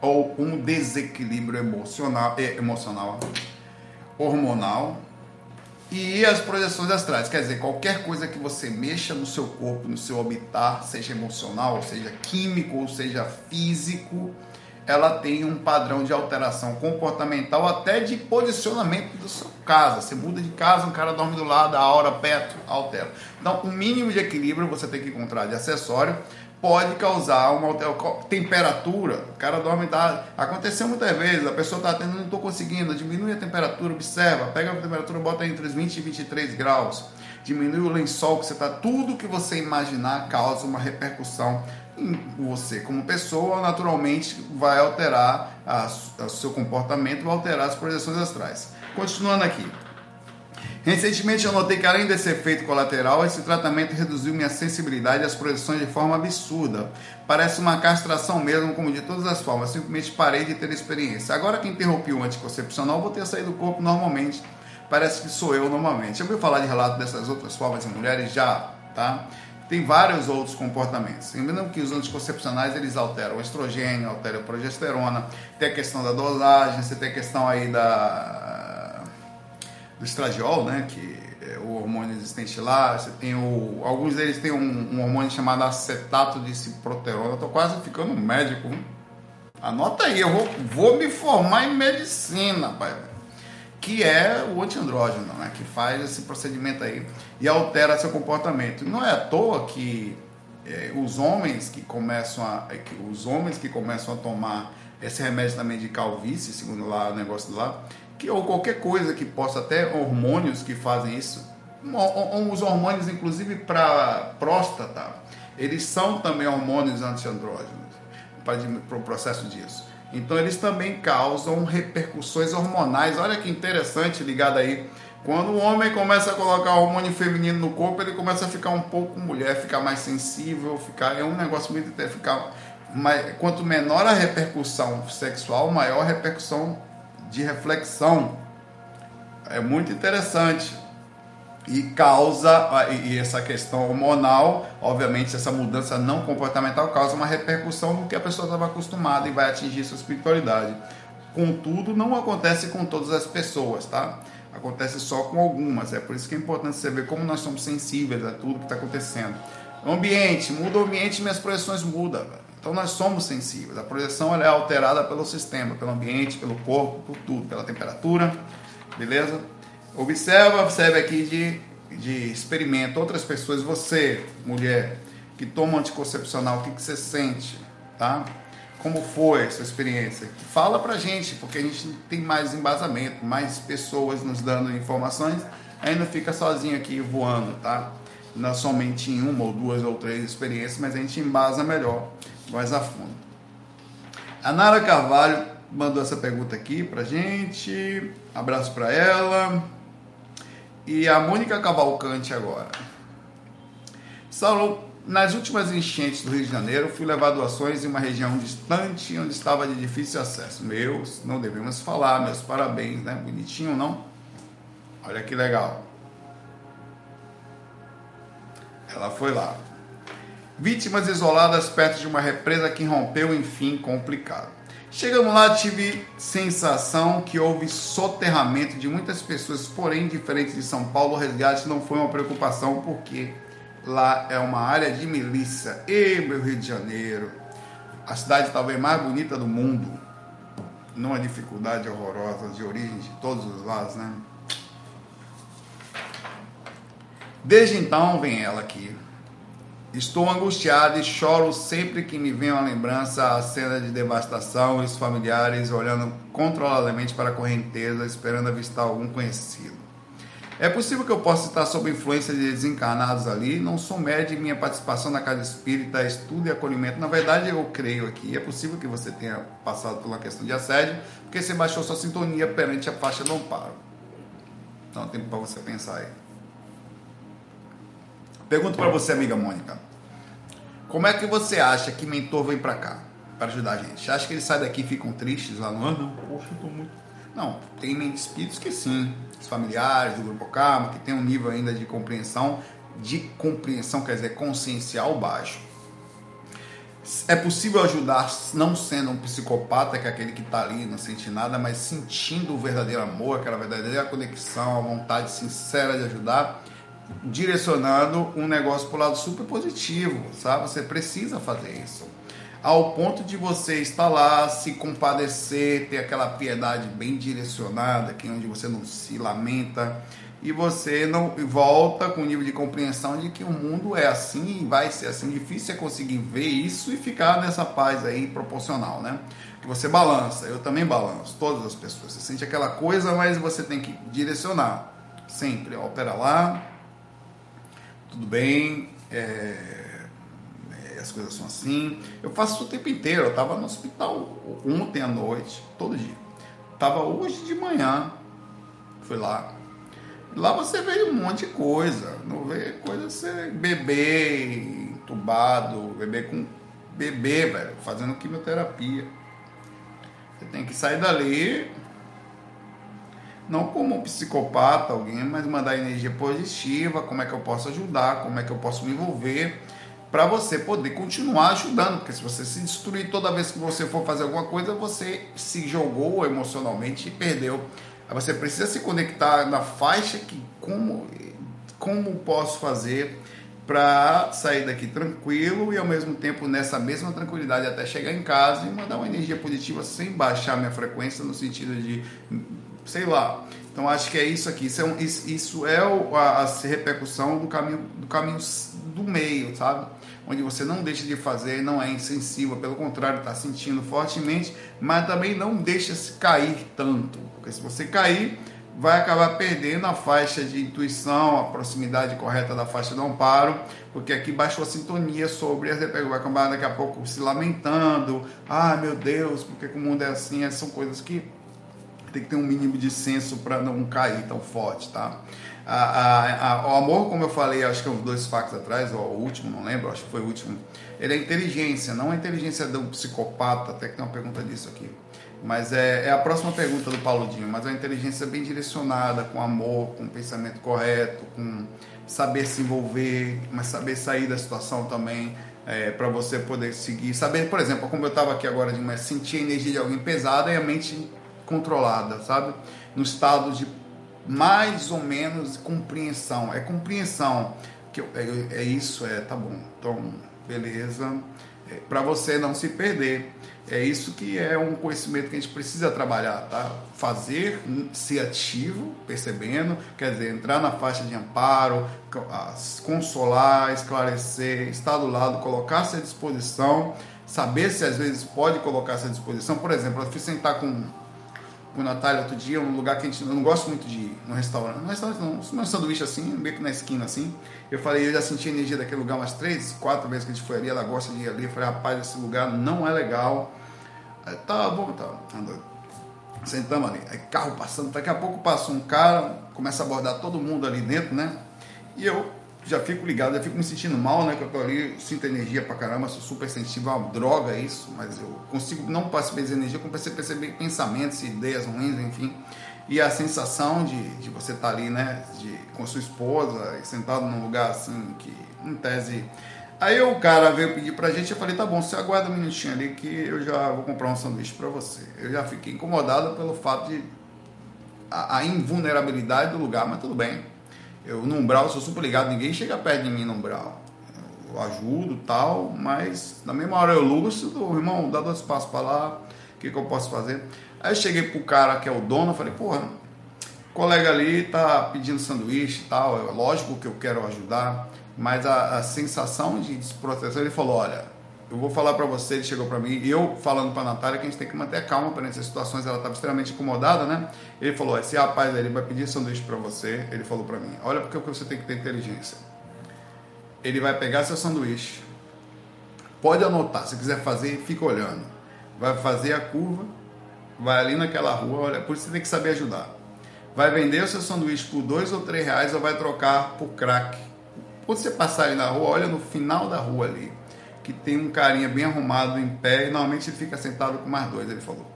ou um desequilíbrio emocional, eh, emocional hormonal e as projeções astrais. Quer dizer, qualquer coisa que você mexa no seu corpo, no seu habitat, seja emocional, seja químico, ou seja físico, ela tem um padrão de alteração comportamental, até de posicionamento da sua casa. Você muda de casa, um cara dorme do lado, a hora perto, altera. Então, o mínimo de equilíbrio você tem que encontrar de acessório pode causar uma temperatura. O cara dorme, tá? Aconteceu muitas vezes, a pessoa está tendo, não estou conseguindo, diminui a temperatura, observa, pega a temperatura, bota entre os 20 e 23 graus, diminui o lençol que você está, tudo que você imaginar causa uma repercussão em você como pessoa, naturalmente vai alterar o seu comportamento, vai alterar as projeções astrais. Continuando aqui. Recentemente eu notei que além desse efeito colateral, esse tratamento reduziu minha sensibilidade às projeções de forma absurda. Parece uma castração mesmo, como de todas as formas. Simplesmente parei de ter experiência. Agora que interrompi o anticoncepcional, vou ter saído do corpo normalmente. Parece que sou eu normalmente. Já ouviu falar de relato dessas outras formas em mulheres? Já, tá? Tem vários outros comportamentos. Lembrando que os anticoncepcionais eles alteram o estrogênio, alteram a progesterona, tem a questão da dosagem, você tem a questão aí da do estradiol, né, que é o hormônio existente lá, você tem o alguns deles têm um, um hormônio chamado acetato de ciproterona. Tô quase ficando médico. Hein? Anota aí, eu vou, vou me formar em medicina, pai que é o antiandrógeno, né, que faz esse procedimento aí e altera seu comportamento. Não é à toa que é, os homens que começam a é, que os homens que começam a tomar esse remédio também de calvície, segundo lá o negócio lá, que ou qualquer coisa que possa até hormônios que fazem isso, os hormônios inclusive para próstata, eles são também hormônios antiandrógenos para o processo disso. Então eles também causam repercussões hormonais. Olha que interessante ligado aí. Quando o homem começa a colocar hormônio feminino no corpo, ele começa a ficar um pouco mulher, ficar mais sensível, ficar é um negócio muito até ficar mais, quanto menor a repercussão sexual, maior a repercussão de reflexão. É muito interessante e causa, e essa questão hormonal, obviamente, essa mudança não comportamental causa uma repercussão no que a pessoa estava acostumada e vai atingir sua espiritualidade. Contudo, não acontece com todas as pessoas, tá? Acontece só com algumas. É por isso que é importante você ver como nós somos sensíveis a tudo que está acontecendo. O ambiente, muda o ambiente, minhas projeções mudam. Então nós somos sensíveis. A projeção é alterada pelo sistema, pelo ambiente, pelo corpo, por tudo, pela temperatura, beleza? Observa, observe aqui de, de experimento. Outras pessoas, você, mulher, que toma anticoncepcional, o que, que você sente, tá? Como foi a sua experiência? Fala pra gente, porque a gente tem mais embasamento, mais pessoas nos dando informações. Não fica sozinho aqui voando, tá? Não somente em uma ou duas ou três experiências, mas a gente embasa melhor, mais a fundo. A Nara Carvalho mandou essa pergunta aqui pra gente. Abraço para ela. E a Mônica Cavalcante agora. Saulo, nas últimas enchentes do Rio de Janeiro, fui levar doações em uma região distante onde estava de difícil acesso. Meus, não devemos falar, meus parabéns, né? Bonitinho, não? Olha que legal. Ela foi lá. Vítimas isoladas perto de uma represa que rompeu, enfim, complicado. Chegando lá, tive sensação que houve soterramento de muitas pessoas, porém, diferente de São Paulo, o resgate não foi uma preocupação, porque lá é uma área de milícia. E meu Rio de Janeiro, a cidade talvez mais bonita do mundo, numa dificuldade horrorosa de origem de todos os lados, né? Desde então vem ela aqui, Estou angustiado e choro sempre que me vem uma lembrança a cena de devastação e os familiares olhando controladamente para a correnteza, esperando avistar algum conhecido. É possível que eu possa estar sob influência de desencarnados ali. Não sou médio e minha participação na casa espírita, estudo e acolhimento. Na verdade, eu creio aqui. É possível que você tenha passado por uma questão de assédio, porque você baixou sua sintonia perante a faixa do amparo. Um tempo para você pensar aí. Pergunto para você, amiga Mônica. Como é que você acha que mentor vem para cá para ajudar a gente? Você acha que eles saem daqui e ficam tristes lá no ano? Não, poxa, eu tô muito. Não, tem espíritos que sim, os familiares do grupo Karma, que tem um nível ainda de compreensão, de compreensão, quer dizer, consciencial baixo. É possível ajudar não sendo um psicopata, que é aquele que está ali, não sente nada, mas sentindo o verdadeiro amor, aquela verdadeira conexão, a vontade sincera de ajudar direcionando um negócio para o lado super positivo, sabe? Você precisa fazer isso. Ao ponto de você estar lá, se compadecer, ter aquela piedade bem direcionada, que é onde você não se lamenta e você não volta com o nível de compreensão de que o mundo é assim e vai ser assim. Difícil é conseguir ver isso e ficar nessa paz aí proporcional, né? Que você balança, eu também balanço, todas as pessoas. Você sente aquela coisa, mas você tem que direcionar sempre. Opera lá, tudo bem, é, é, as coisas são assim. Eu faço isso o tempo inteiro. Eu estava no hospital ontem à noite, todo dia. Estava hoje de manhã, fui lá. Lá você vê um monte de coisa. Não vê coisa ser bebê entubado, bebê com bebê, velho, fazendo quimioterapia. Você tem que sair dali não como um psicopata, alguém, mas mandar energia positiva, como é que eu posso ajudar, como é que eu posso me envolver, para você poder continuar ajudando, porque se você se destruir toda vez que você for fazer alguma coisa, você se jogou emocionalmente e perdeu. Você precisa se conectar na faixa que como como posso fazer para sair daqui tranquilo e ao mesmo tempo nessa mesma tranquilidade até chegar em casa e mandar uma energia positiva sem baixar minha frequência no sentido de sei lá. Então acho que é isso aqui. Isso é, um, isso, é a, a, repercussão do caminho, do caminho do meio, sabe? Onde você não deixa de fazer, não é insensível, pelo contrário, está sentindo fortemente, mas também não deixa se cair tanto. Porque se você cair, vai acabar perdendo a faixa de intuição, a proximidade correta da faixa do amparo, porque aqui baixou a sintonia sobre as vai acabar daqui a pouco se lamentando, ah meu Deus, porque o mundo é assim, são coisas que tem que ter um mínimo de senso para não cair tão forte, tá? A, a, a, o amor, como eu falei, acho que uns dois factos atrás, ou o último, não lembro, acho que foi o último, ele é inteligência, não a inteligência de um psicopata, até que tem uma pergunta disso aqui. Mas é, é a próxima pergunta do Paulo Dinho, mas é uma inteligência bem direcionada, com amor, com pensamento correto, com saber se envolver, mas saber sair da situação também, é, para você poder seguir. Saber, por exemplo, como eu estava aqui agora de manhã, sentir a energia de alguém pesada e a mente controlada, sabe? No estado de mais ou menos compreensão. É compreensão que eu, é, é, isso, é tá bom. Então, beleza. É, para você não se perder. É isso que é um conhecimento que a gente precisa trabalhar, tá? Fazer, ser ativo, percebendo, quer dizer, entrar na faixa de amparo, consolar, esclarecer, estar do lado, colocar-se à disposição, saber se às vezes pode colocar-se à disposição. Por exemplo, eu fui sentar com com Natália outro dia, um lugar que a gente eu não gosta muito de ir, no restaurante. No restaurante não, um sanduíche assim, meio que na esquina assim. Eu falei, eu já senti a energia daquele lugar umas três, quatro vezes que a gente foi ali, ela gosta de ir ali. Eu falei, rapaz, esse lugar não é legal. Aí, tá bom, tá. Andando. Sentamos ali, aí carro passando, daqui a pouco passa um cara, começa a abordar todo mundo ali dentro, né? E eu já fico ligado, já fico me sentindo mal, né? Que eu tô ali, sinto energia pra caramba, sou super sensível, é uma droga isso, mas eu consigo não perceber energia, como perceber, perceber pensamentos, ideias ruins, enfim. E a sensação de, de você estar tá ali, né? De, com sua esposa, sentado num lugar assim, que em tese. Aí o cara veio pedir pra gente, eu falei, tá bom, você aguarda um minutinho ali que eu já vou comprar um sanduíche pra você. Eu já fiquei incomodado pelo fato de a, a invulnerabilidade do lugar, mas tudo bem eu no umbral sou super ligado, ninguém chega perto de mim no umbral. Eu ajudo tal, mas na mesma hora eu lúcido, irmão, dá dois passos para lá, o que, que eu posso fazer? Aí eu cheguei pro cara que é o dono, falei, porra, o colega ali tá pedindo sanduíche e tal, é lógico que eu quero ajudar, mas a, a sensação de desproteção, ele falou, olha, eu vou falar para você, ele chegou para mim, eu falando para a Natália que a gente tem que manter a calma para essas situações, ela estava extremamente incomodada, né? Ele falou: esse rapaz ele vai pedir sanduíche para você. Ele falou para mim: olha, porque você tem que ter inteligência. Ele vai pegar seu sanduíche, pode anotar, se quiser fazer, fica olhando. Vai fazer a curva, vai ali naquela rua, olha, por isso você tem que saber ajudar. vai vender o seu sanduíche por dois ou três reais ou vai trocar por crack. Quando você passar ali na rua, olha no final da rua ali, que tem um carinha bem arrumado em pé e normalmente ele fica sentado com mais dois, ele falou.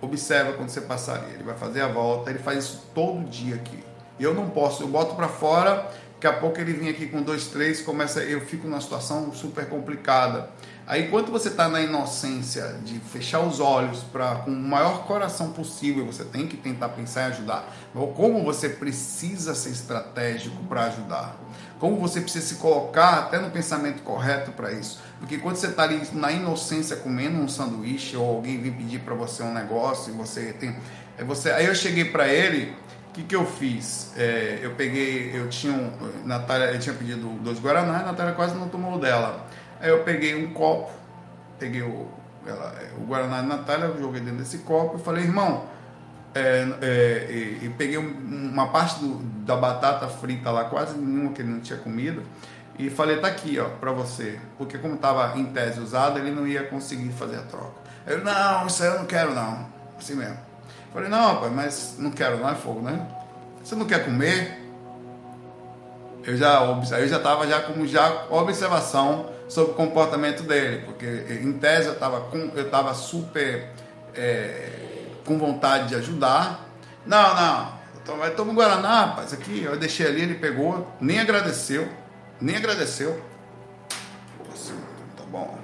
Observa quando você passar ali, ele vai fazer a volta, ele faz isso todo dia aqui. Eu não posso, eu boto para fora, daqui a pouco ele vem aqui com dois, três, começa, eu fico numa situação super complicada. Aí, enquanto você está na inocência de fechar os olhos para com o maior coração possível, você tem que tentar pensar em ajudar. Como você precisa ser estratégico para ajudar. Como você precisa se colocar até no pensamento correto para isso. Porque quando você está ali na inocência comendo um sanduíche ou alguém vem pedir para você um negócio e você tem. É você, aí eu cheguei para ele, o que, que eu fiz? É, eu peguei, eu tinha um, Natália, eu tinha pedido dois Guaraná, a Natália quase não tomou dela. Aí eu peguei um copo, peguei o, ela, o Guaraná de Natália, joguei dentro desse copo e falei, irmão, é, é, e, e, peguei uma parte do, da batata frita lá, quase nenhuma que ele não tinha comido, e falei, tá aqui, ó, pra você. Porque como tava em tese usado, ele não ia conseguir fazer a troca. Eu, não, isso aí eu não quero não. Assim mesmo. Falei, não, rapaz, mas não quero, não é fogo, né? Você não quer comer? Eu já, eu já tava já como já observação sobre o comportamento dele, porque em tese eu estava eu tava super é, com vontade de ajudar. Não, não, então vai tomar um Guaraná, rapaz, aqui, eu deixei ali, ele pegou, nem agradeceu, nem agradeceu. Assim, tá bom.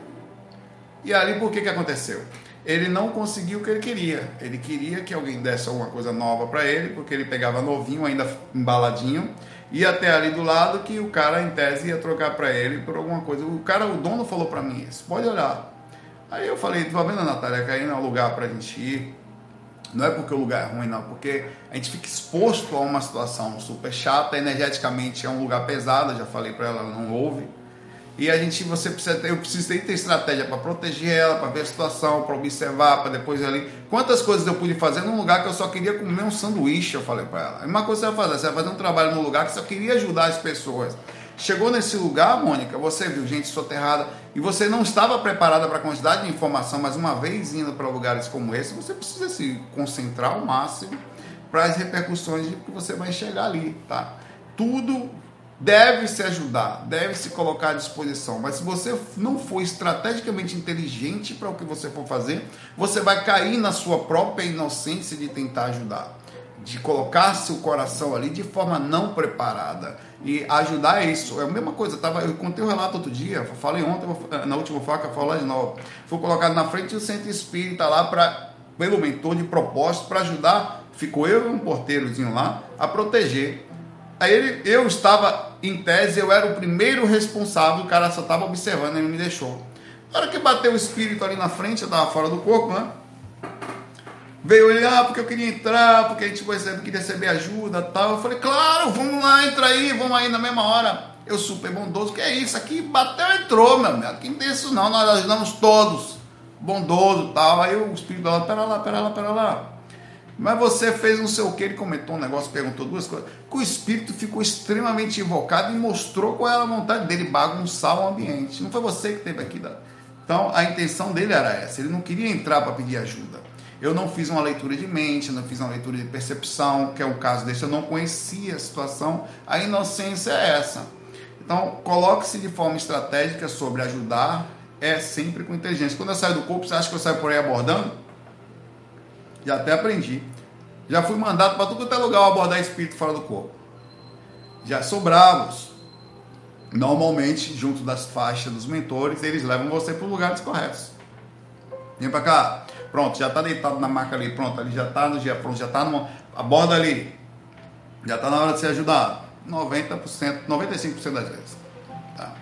E ali por que que aconteceu? Ele não conseguiu o que ele queria. Ele queria que alguém desse alguma coisa nova para ele, porque ele pegava novinho, ainda embaladinho, ia até ali do lado que o cara em tese ia trocar para ele por alguma coisa. O cara, o dono falou para mim isso, pode olhar. Aí eu falei, tá vendo Natália, que aí não é um lugar pra gente ir. Não é porque o lugar é ruim, não, porque a gente fica exposto a uma situação super chata, energeticamente é um lugar pesado, já falei para ela, não ouve. E a gente, você precisa ter, eu preciso ter estratégia para proteger ela, para ver a situação, para observar, para depois ali. Quantas coisas eu pude fazer num lugar que eu só queria comer um sanduíche, eu falei para ela. Uma coisa você vai fazer, você vai fazer um trabalho num lugar que só queria ajudar as pessoas. Chegou nesse lugar, Mônica, você viu gente soterrada e você não estava preparada para a quantidade de informação, mas uma vez indo para lugares como esse, você precisa se concentrar ao máximo para as repercussões de que você vai chegar ali, tá? Tudo deve se ajudar, deve se colocar à disposição. Mas se você não for estrategicamente inteligente para o que você for fazer, você vai cair na sua própria inocência de tentar ajudar, de colocar seu coração ali de forma não preparada e ajudar isso. É a mesma coisa. Eu, tava, eu contei o um relato outro dia, falei ontem, na última faca, falar de novo. Fui colocado na frente do centro espírita lá para pelo mentor de propósito para ajudar. Ficou eu e um porteirozinho lá a proteger. Aí ele, eu estava em tese, eu era o primeiro responsável, o cara só estava observando, ele me deixou. Na hora que bateu o espírito ali na frente, eu estava fora do corpo, né? Veio ele, ah, porque eu queria entrar, porque a gente queria receber ajuda tal. Eu falei, claro, vamos lá, entra aí, vamos aí na mesma hora. Eu super bondoso, que é isso? Aqui bateu, entrou, meu amigo. Aqui não tem isso não, nós ajudamos todos. Bondoso tal. Aí o espírito falou, pera lá, pera lá, pera lá. Mas você fez não sei o que, ele comentou um negócio, perguntou duas coisas. Que o espírito ficou extremamente invocado e mostrou qual era a vontade dele, bagunçar o ambiente. Não foi você que teve aqui. Então a intenção dele era essa. Ele não queria entrar para pedir ajuda. Eu não fiz uma leitura de mente, não fiz uma leitura de percepção, que é o caso desse. Eu não conhecia a situação. A inocência é essa. Então, coloque-se de forma estratégica sobre ajudar, é sempre com inteligência. Quando eu saio do corpo, você acha que eu saio por aí abordando? Já até aprendi. Já fui mandado para tudo é lugar abordar espírito fora do corpo. Já sou bravos. Normalmente, junto das faixas dos mentores, eles levam você para lugares corretos. Vem para cá. Pronto, já está deitado na marca ali. Pronto, ali já está no dia pronto, já está numa. Aborda ali. Já está na hora de ser ajudado. 90%, 95% das vezes. Tá.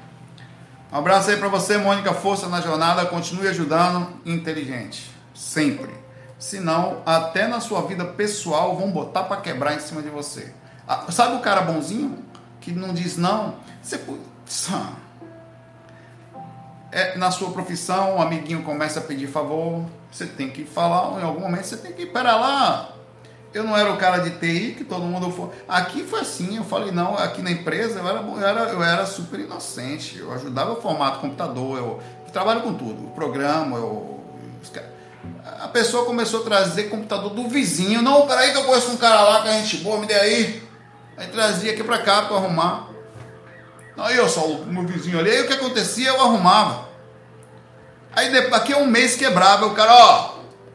Um abraço aí para você, Mônica. Força na jornada. Continue ajudando. Inteligente. Sempre. Senão, até na sua vida pessoal, vão botar para quebrar em cima de você. Ah, sabe o cara bonzinho? Que não diz não? Você. É, na sua profissão, um amiguinho começa a pedir favor, você tem que falar, em algum momento você tem que, pera lá, eu não era o cara de TI que todo mundo foi. Aqui foi assim, eu falei, não, aqui na empresa eu era, eu era, eu era super inocente, eu ajudava o computador, eu, eu trabalho com tudo, o programa, eu, A pessoa começou a trazer computador do vizinho. Não, peraí que eu conheço um cara lá que a gente boa, me dê aí. Aí trazia aqui pra cá pra arrumar. Aí eu só o meu vizinho ali. Aí o que acontecia? Eu arrumava. Aí daqui a um mês quebrava. O cara, ó,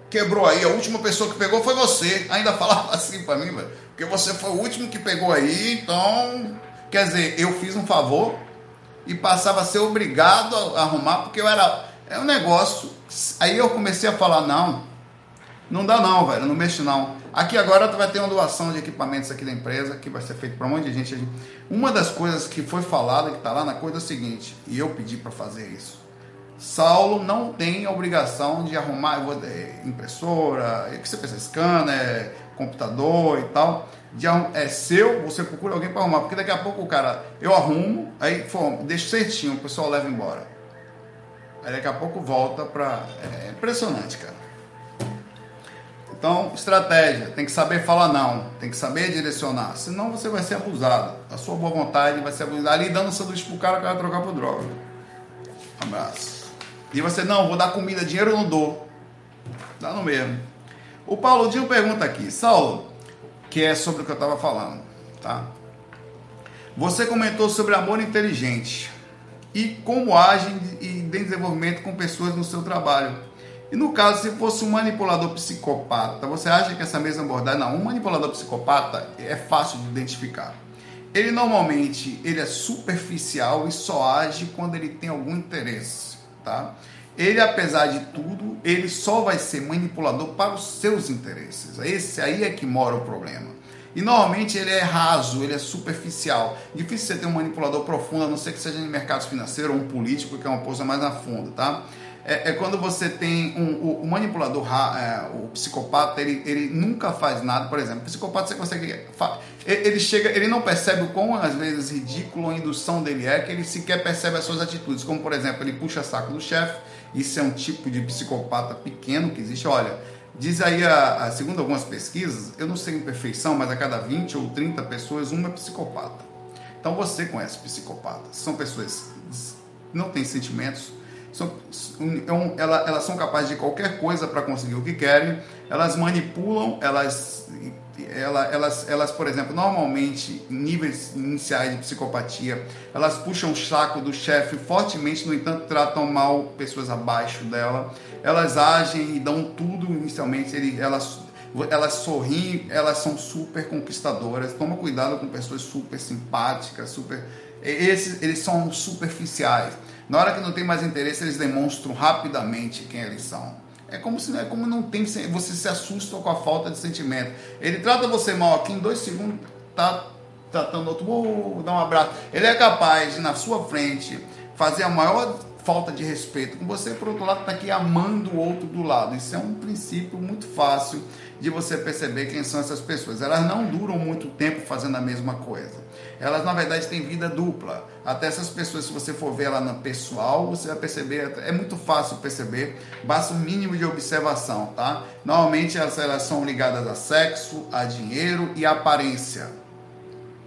quebrou aí. A última pessoa que pegou foi você. Ainda <laughs> falava assim pra mim, velho. Porque você foi o último que pegou aí. Então, quer dizer, eu fiz um favor e passava a ser obrigado a arrumar porque eu era. É um negócio. Aí eu comecei a falar, não, não dá não, velho, não mexe não. Aqui agora vai ter uma doação de equipamentos aqui da empresa, que vai ser feito para um monte de gente. Uma das coisas que foi falada, que está lá na coisa é o seguinte, e eu pedi para fazer isso. Saulo não tem a obrigação de arrumar é, impressora, o que você pensa, scanner, computador e tal. De, é seu, você procura alguém para arrumar, porque daqui a pouco o cara, eu arrumo, aí deixo certinho, o pessoal leva embora. Aí daqui a pouco volta para. É impressionante, cara. Então, estratégia, tem que saber falar não, tem que saber direcionar, senão você vai ser abusado. A sua boa vontade vai ser abusada. Ali dando sanduíche pro cara que vai trocar por droga. Um abraço. E você, não, vou dar comida, dinheiro eu não dou. Dá no mesmo. O Paulo Dinho pergunta aqui, Saulo, que é sobre o que eu estava falando, tá? Você comentou sobre amor inteligente e como age em desenvolvimento com pessoas no seu trabalho. E no caso, se fosse um manipulador psicopata, você acha que essa mesma abordagem. Não, um manipulador psicopata é fácil de identificar. Ele normalmente ele é superficial e só age quando ele tem algum interesse, tá? Ele, apesar de tudo, ele só vai ser manipulador para os seus interesses. Esse aí é que mora o problema. E normalmente ele é raso, ele é superficial. Difícil você ter um manipulador profundo, a não ser que seja em mercado financeiro ou um político, que é uma coisa mais a fundo, tá? É, é, quando você tem um, o, o manipulador, é, o psicopata, ele, ele nunca faz nada, por exemplo, o psicopata você consegue. Ele chega, ele não percebe o quão às vezes ridículo a indução dele é, que ele sequer percebe as suas atitudes, como por exemplo, ele puxa saco do chefe, isso é um tipo de psicopata pequeno que existe. Olha, diz aí, a, a, segundo algumas pesquisas, eu não sei em perfeição, mas a cada 20 ou 30 pessoas, uma é psicopata. Então você conhece psicopatas, são pessoas que não têm sentimentos são, então, elas são capazes de qualquer coisa para conseguir o que querem, elas manipulam, elas, elas, elas, por exemplo, normalmente, em níveis iniciais de psicopatia, elas puxam o saco do chefe fortemente, no entanto, tratam mal pessoas abaixo dela, elas agem e dão tudo inicialmente, elas elas sorriem, elas são super conquistadoras. Toma cuidado com pessoas super simpáticas, super. Esses, eles são superficiais. Na hora que não tem mais interesse, eles demonstram rapidamente quem eles são. É como se é como não tem, você se assusta com a falta de sentimento. Ele trata você mal aqui em dois segundos, tá tratando outro, uh, dá um abraço. Ele é capaz de na sua frente fazer a maior falta de respeito com você, por outro lado, está aqui amando o outro do lado. Isso é um princípio muito fácil de você perceber quem são essas pessoas. Elas não duram muito tempo fazendo a mesma coisa. Elas, na verdade, têm vida dupla. Até essas pessoas, se você for ver ela na pessoal, você vai perceber, é muito fácil perceber, basta um mínimo de observação, tá? Normalmente elas, elas são ligadas a sexo, a dinheiro e a aparência.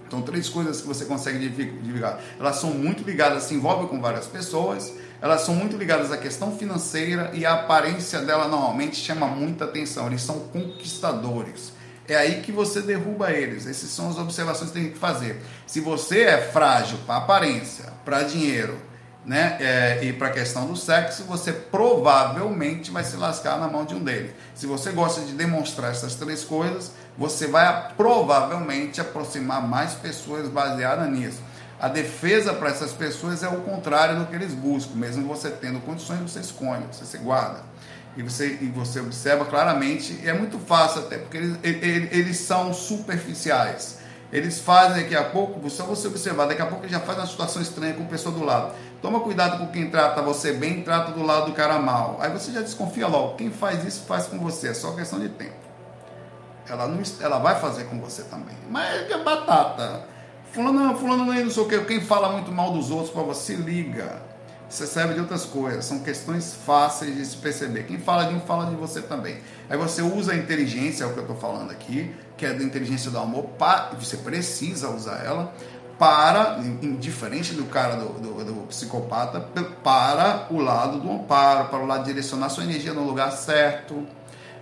Então, três coisas que você consegue divulgar. Elas são muito ligadas, se envolvem com várias pessoas, elas são muito ligadas à questão financeira e a aparência dela normalmente chama muita atenção. Eles são conquistadores. É aí que você derruba eles. Essas são as observações que tem que fazer. Se você é frágil para aparência, para dinheiro, né, é, e para a questão do sexo, você provavelmente vai se lascar na mão de um deles. Se você gosta de demonstrar essas três coisas, você vai provavelmente aproximar mais pessoas baseadas nisso. A defesa para essas pessoas é o contrário do que eles buscam. Mesmo você tendo condições, você esconde, você se guarda. E você, e você observa claramente, e é muito fácil até, porque eles, eles, eles são superficiais. Eles fazem daqui a pouco, só você observar, daqui a pouco ele já faz uma situação estranha com a pessoa do lado. Toma cuidado com quem trata você bem, trata do lado do cara mal. Aí você já desconfia logo. Quem faz isso faz com você, é só questão de tempo. Ela, não, ela vai fazer com você também. Mas é batata. Fulano, fulano não sei o que. Quem fala muito mal dos outros para você, liga. Você serve de outras coisas. São questões fáceis de se perceber. Quem fala de um, fala de você também. Aí você usa a inteligência, é o que eu estou falando aqui, que é da inteligência do amor. Você precisa usar ela para, diferente do cara do, do, do, psicopata, para o lado do amparo, para o lado de direcionar sua energia no lugar certo,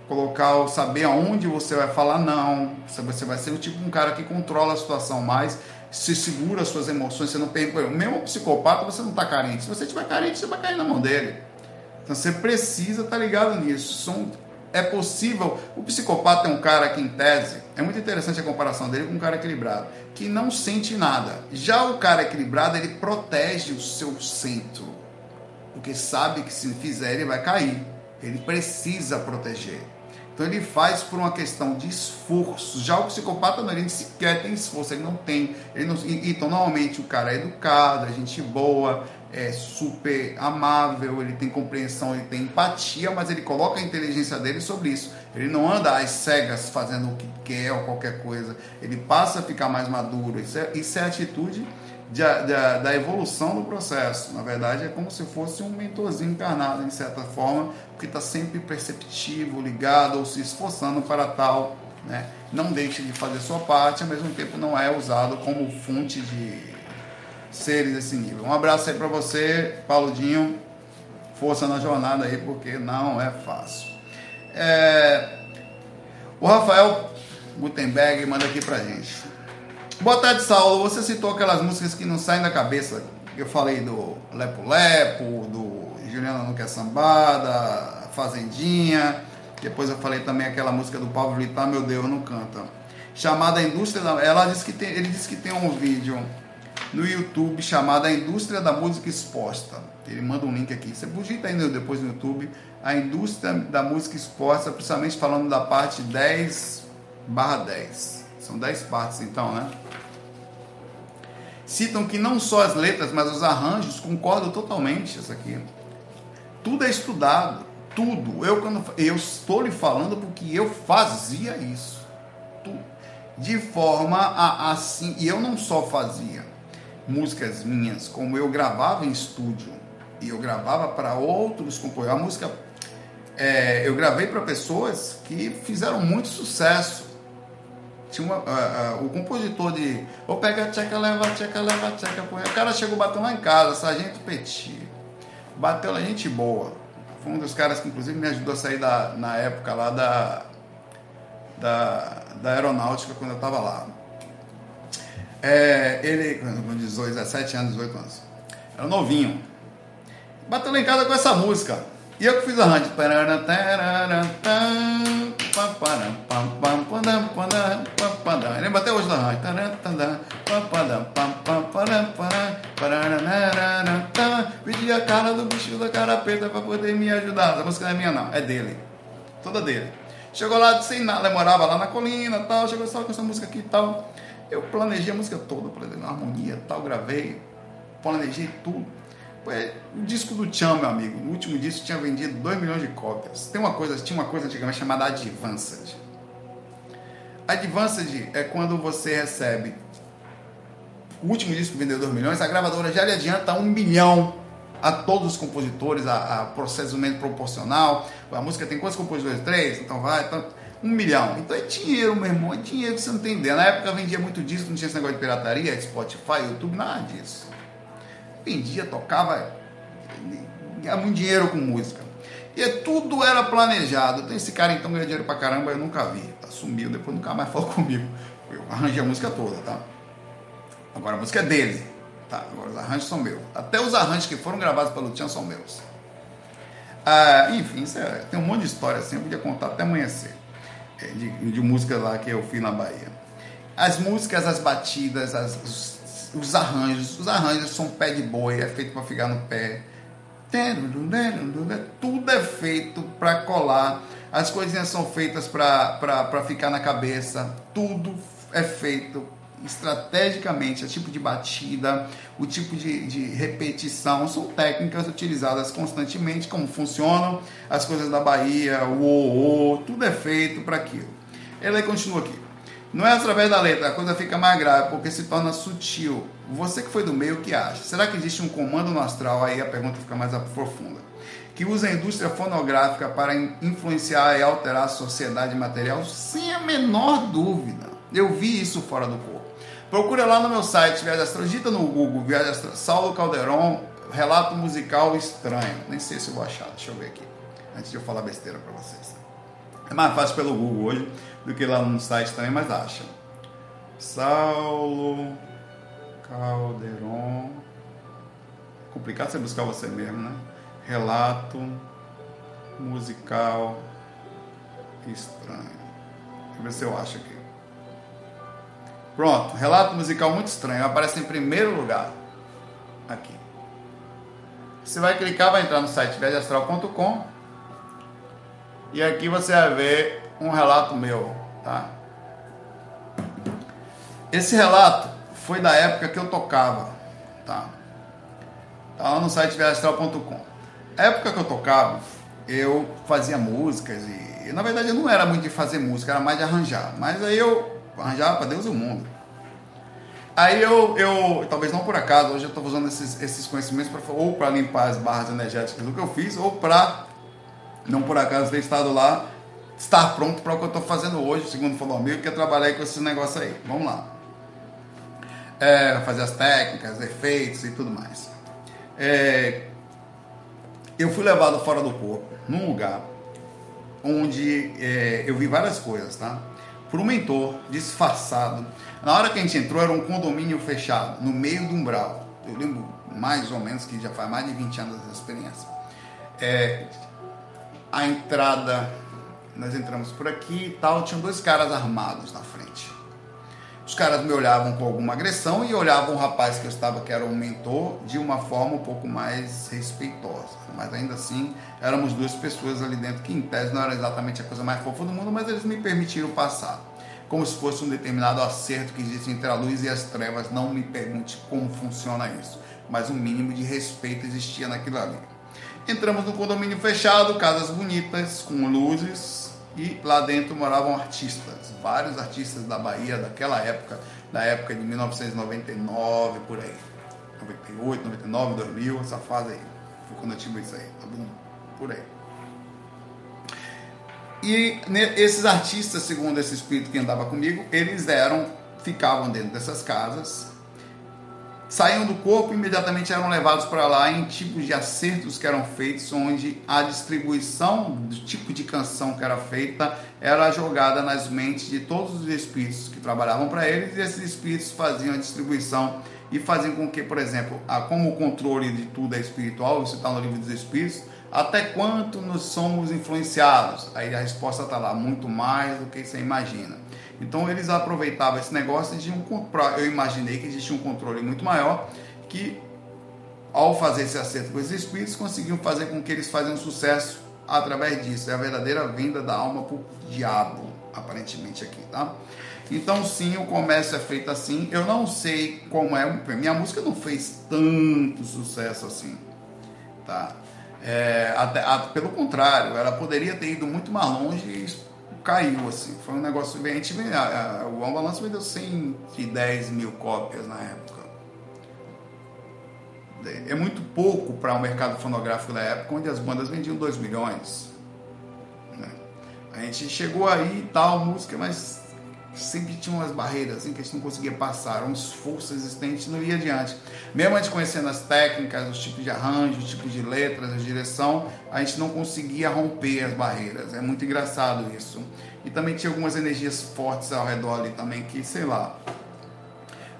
colocar, saber aonde você vai falar não, você vai ser o tipo um cara que controla a situação mais, se segura as suas emoções, você não tem, mesmo psicopata você não está carente, se você estiver carente você vai cair na mão dele, então você precisa estar tá ligado nisso, são é possível. O psicopata é um cara que, em tese, é muito interessante a comparação dele com um cara equilibrado, que não sente nada. Já o cara equilibrado, ele protege o seu centro, porque sabe que se fizer, ele vai cair. Ele precisa proteger. Então ele faz por uma questão de esforço. Já o psicopata não, ele sequer tem esforço, ele não tem. Ele não, então normalmente o cara é educado, é gente boa, é super amável, ele tem compreensão, ele tem empatia, mas ele coloca a inteligência dele sobre isso. Ele não anda às cegas fazendo o que quer ou qualquer coisa. Ele passa a ficar mais maduro. Isso é, isso é atitude de, de, da evolução do processo. Na verdade, é como se fosse um mentorzinho encarnado, em certa forma, porque está sempre perceptivo, ligado ou se esforçando para tal. Né? Não deixe de fazer sua parte, ao mesmo tempo não é usado como fonte de seres desse nível. Um abraço aí para você, Pauludinho. Força na jornada aí, porque não é fácil. É... O Rafael Gutenberg manda aqui pra gente. Boa tarde, Saulo. Você citou aquelas músicas que não saem da cabeça. Eu falei do Lepo Lepo, do Juliana Quer Sambada, Fazendinha. Depois eu falei também aquela música do Pablo Vittar, Meu Deus, não canta. Chamada Indústria da... Ela disse que tem... Ele disse que tem um vídeo no YouTube chamada A Indústria da Música Exposta. Ele manda um link aqui. Você digita aí depois no YouTube a indústria da música exposta, principalmente falando da parte 10 barra 10. São 10 partes então, né? Citam que não só as letras, mas os arranjos, concordo totalmente isso aqui. Tudo é estudado, tudo. Eu, quando, eu estou lhe falando porque eu fazia isso. Tudo. De forma a, assim, e eu não só fazia, músicas minhas, como eu gravava em estúdio e eu gravava para outros compositores. A música é, eu gravei para pessoas que fizeram muito sucesso. Tinha uma, uh, uh, o compositor de ou pega tcheca, leva tcheca, leva tcheca, põe. O cara chegou bateu lá em casa, Sargento Petit. Bateu lá, gente boa. Foi um dos caras que inclusive me ajudou a sair da, na época lá da, da, da aeronáutica quando eu estava lá. É, ele, com 18, 17 anos, 18 anos, era novinho. Bateu lá em casa com essa música. E eu que fiz a arranjo. Ele até hoje na rádio. Pedi a cara do bicho da carapeta para poder me ajudar. Essa música não é minha, não, é dele. Toda dele. Chegou lá sem nada, morava lá na colina tal. Chegou só com essa música aqui e tal. Eu planejei a música toda, planejei uma harmonia tal, gravei, planejei tudo. O disco do Tchan, meu amigo, no último disco tinha vendido 2 milhões de cópias. Tem uma coisa, tinha uma coisa antigamente chamada Advanced. Advanced é quando você recebe o último disco que vendeu 2 milhões, a gravadora já lhe adianta 1 um milhão a todos os compositores, a, a processamento proporcional. A música tem quantos compositores? Três? Então vai. Então, um milhão. Então é dinheiro, meu irmão, é dinheiro que você não tem ideia. Na época vendia muito disco, não tinha esse negócio de pirataria, Spotify, YouTube, nada disso. Vendia, tocava, ganhava muito dinheiro com música. E tudo era planejado. Então esse cara então ganhou dinheiro pra caramba, eu nunca vi. Tá, sumiu, depois nunca mais falou <laughs> comigo. Eu arranjei a música toda, tá? Agora a música é dele. Tá, agora os arranjos são meus. Até os arranjos que foram gravados pelo Tian são meus. Ah, enfim, é, tem um monte de história assim, eu podia contar até amanhecer. É, de, de música lá que eu fiz na Bahia. As músicas, as batidas, as, os, os, arranjos, os arranjos são pé de boi, é feito para ficar no pé. Tudo é feito para colar. As coisinhas são feitas para ficar na cabeça. Tudo é feito estrategicamente, o tipo de batida, o tipo de, de, repetição, são técnicas utilizadas constantemente, como funcionam as coisas da Bahia, o o, o tudo é feito para aquilo. Ele continua aqui. Não é através da letra, a coisa fica mais grave, porque se torna sutil. Você que foi do meio, que acha? Será que existe um comando no astral? Aí a pergunta fica mais profunda. Que usa a indústria fonográfica para influenciar e alterar a sociedade material? Sem a menor dúvida. Eu vi isso fora do corpo. procura lá no meu site, Viagem Astral, digita no Google, Viagem Astral, Saulo Calderon, relato musical estranho. Nem sei se eu vou achar, deixa eu ver aqui, antes de eu falar besteira para vocês. É mais fácil pelo Google hoje do que lá no site também, mas acha. Saulo Calderon. Complicado você buscar você mesmo, né? Relato musical estranho. Deixa eu ver se eu acho aqui. Pronto, relato musical muito estranho. Aparece em primeiro lugar. Aqui. Você vai clicar, vai entrar no site viagemastral.com e aqui você vai ver um relato meu, tá? Esse relato foi da época que eu tocava, tá? Tá lá no site viagemastral.com. época que eu tocava, eu fazia músicas e, na verdade eu não era muito de fazer música, era mais de arranjar. Mas aí eu arranjava para Deus o mundo. Aí eu, eu, talvez não por acaso, hoje eu estou usando esses, esses conhecimentos pra, ou para limpar as barras energéticas do que eu fiz, ou para, não por acaso, ter estado lá, estar pronto para o que eu estou fazendo hoje, segundo falou amigo, que é trabalhar com esses negócios aí. Vamos lá. É, fazer as técnicas, efeitos e tudo mais. É, eu fui levado fora do corpo, num lugar onde é, eu vi várias coisas, tá? Por um mentor disfarçado. Na hora que a gente entrou, era um condomínio fechado, no meio do umbral. Eu lembro mais ou menos que já faz mais de 20 anos dessa experiência. É, a entrada, nós entramos por aqui e tal, tinham dois caras armados na frente. Os caras me olhavam com alguma agressão e olhavam o rapaz que eu estava, que era um mentor, de uma forma um pouco mais respeitosa. Mas ainda assim, éramos duas pessoas ali dentro que, em tese, não era exatamente a coisa mais fofa do mundo, mas eles me permitiram passar. Como se fosse um determinado acerto que existe entre a luz e as trevas. Não me pergunte como funciona isso, mas um mínimo de respeito existia naquilo ali. Entramos no condomínio fechado, casas bonitas, com luzes, e lá dentro moravam artistas, vários artistas da Bahia daquela época, da época de 1999 por aí, 98, 99, 2000, essa fase aí, foi quando eu tive isso aí, tá por aí. E esses artistas, segundo esse espírito que andava comigo, eles eram, ficavam dentro dessas casas saíam do corpo e imediatamente eram levados para lá em tipos de acertos que eram feitos, onde a distribuição do tipo de canção que era feita era jogada nas mentes de todos os espíritos que trabalhavam para eles, e esses espíritos faziam a distribuição e faziam com que, por exemplo, a, como o controle de tudo é espiritual, isso está no livro dos espíritos, até quanto nos somos influenciados? Aí a resposta está lá, muito mais do que você imagina. Então eles aproveitavam esse negócio de um eu imaginei que existia um controle muito maior que ao fazer esse acerto com esses espíritos conseguiam fazer com que eles fazem sucesso através disso. É a verdadeira venda da alma para o diabo, aparentemente aqui, tá? Então sim, o comércio é feito assim. Eu não sei como é. Minha música não fez tanto sucesso assim, tá? É, até, a, pelo contrário, ela poderia ter ido muito mais longe caiu, assim. Foi um negócio bem. A gente, a, a, o One Balance vendeu 110 mil cópias na época. É muito pouco para o um mercado fonográfico da época, onde as bandas vendiam 2 milhões. Né? A gente chegou aí e tal, música, mas sempre tinha umas barreiras assim, que a gente não conseguia passar, um esforço existente não ia adiante. Mesmo a gente conhecendo as técnicas, os tipos de arranjo, os tipos de letras, a direção, a gente não conseguia romper as barreiras. É muito engraçado isso. E também tinha algumas energias fortes ao redor ali também, que sei lá.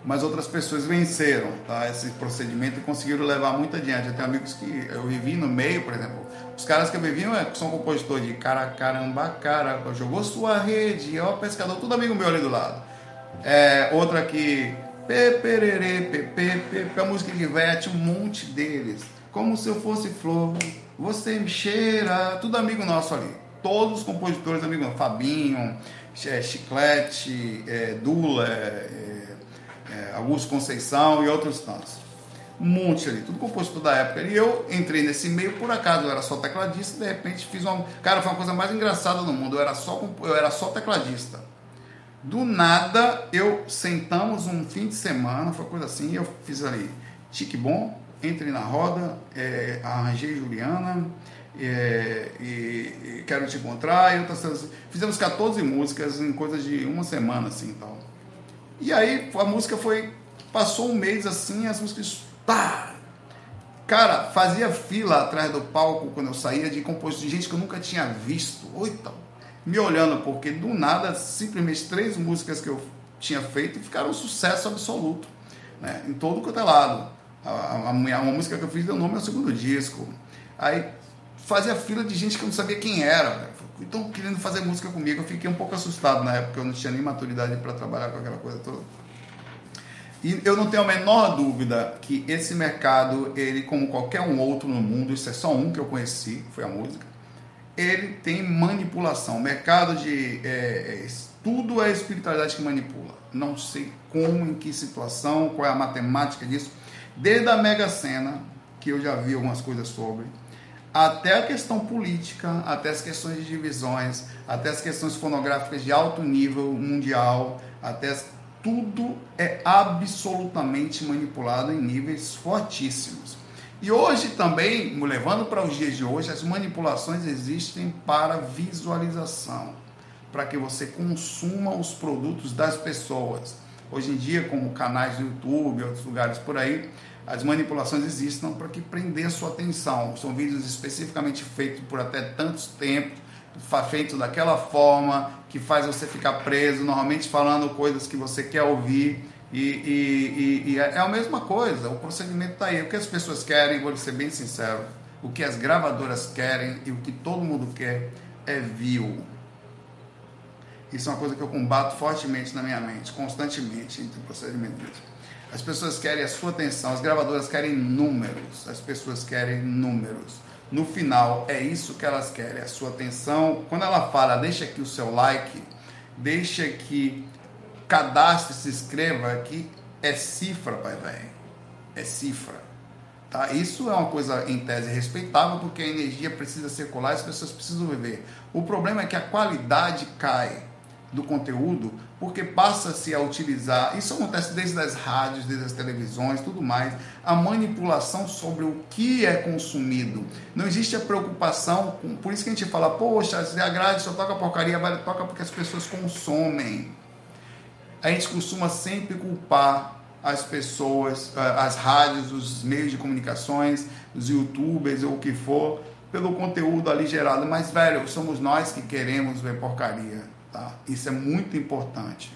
Mas outras pessoas venceram tá, esse procedimento e conseguiram levar muito adiante. Eu tenho amigos que eu vivi no meio, por exemplo, os caras que viviam é, são compositores de cara, caramba, cara, jogou sua rede, ó, pescador, tudo amigo meu ali do lado. É, outra aqui, pepererê, pepe, a música de Ivete, um monte deles. Como se eu fosse flor, você me cheira, tudo amigo nosso ali. Todos os compositores amigos, Fabinho, Chiclete, é, Dula, é, é, Augusto Conceição e outros tantos um monte ali, tudo composto da época. E eu entrei nesse meio por acaso, eu era só tecladista, de repente fiz uma. Cara, foi uma coisa mais engraçada no mundo, eu era só, eu era só tecladista. Do nada, eu sentamos um fim de semana, foi coisa assim, eu fiz ali, tique bom, entrei na roda, é, arranjei Juliana, é, e, e, quero te encontrar, e outras Fizemos 14 músicas em coisa de uma semana, assim, tal. E aí a música foi. Passou um mês assim, as músicas. Pá! Cara, fazia fila atrás do palco quando eu saía de composição de gente que eu nunca tinha visto. Oita! Me olhando, porque do nada, simplesmente três músicas que eu tinha feito ficaram um sucesso absoluto. Né? Em todo quanto é lado. A, a, a, uma música que eu fiz deu nome ao segundo disco. Aí fazia fila de gente que eu não sabia quem era. Então, querendo fazer música comigo, eu fiquei um pouco assustado na época, eu não tinha nem maturidade para trabalhar com aquela coisa toda. E eu não tenho a menor dúvida que esse mercado, ele como qualquer um outro no mundo, isso é só um que eu conheci, foi a música, ele tem manipulação. O mercado de é, é, tudo é espiritualidade que manipula. Não sei como, em que situação, qual é a matemática disso. Desde a Mega Sena, que eu já vi algumas coisas sobre, até a questão política, até as questões de divisões, até as questões fonográficas de alto nível mundial, até as, tudo é absolutamente manipulado em níveis fortíssimos. E hoje também, levando para os dias de hoje, as manipulações existem para visualização, para que você consuma os produtos das pessoas. Hoje em dia, como canais do YouTube, outros lugares por aí, as manipulações existem para que prender sua atenção. São vídeos especificamente feitos por até tantos tempos, feitos daquela forma que faz você ficar preso, normalmente falando coisas que você quer ouvir. E, e, e, e é a mesma coisa, o procedimento está aí. O que as pessoas querem, vou ser bem sincero, o que as gravadoras querem e o que todo mundo quer é view. Isso é uma coisa que eu combato fortemente na minha mente, constantemente, entre o procedimento disso. As pessoas querem a sua atenção, as gravadoras querem números, as pessoas querem números. No final, é isso que elas querem, a sua atenção. Quando ela fala, deixa aqui o seu like, deixa que cadastre, se inscreva aqui, é cifra, pai velho. É cifra. Tá? Isso é uma coisa em tese respeitável, porque a energia precisa circular as pessoas precisam viver. O problema é que a qualidade cai do conteúdo, porque passa-se a utilizar, isso acontece desde as rádios, desde as televisões, tudo mais, a manipulação sobre o que é consumido. Não existe a preocupação, por isso que a gente fala, poxa, se a só toca porcaria, toca porque as pessoas consomem. A gente costuma sempre culpar as pessoas, as rádios, os meios de comunicações, os youtubers ou o que for, pelo conteúdo ali gerado. Mas, velho, somos nós que queremos ver porcaria Tá? Isso é muito importante.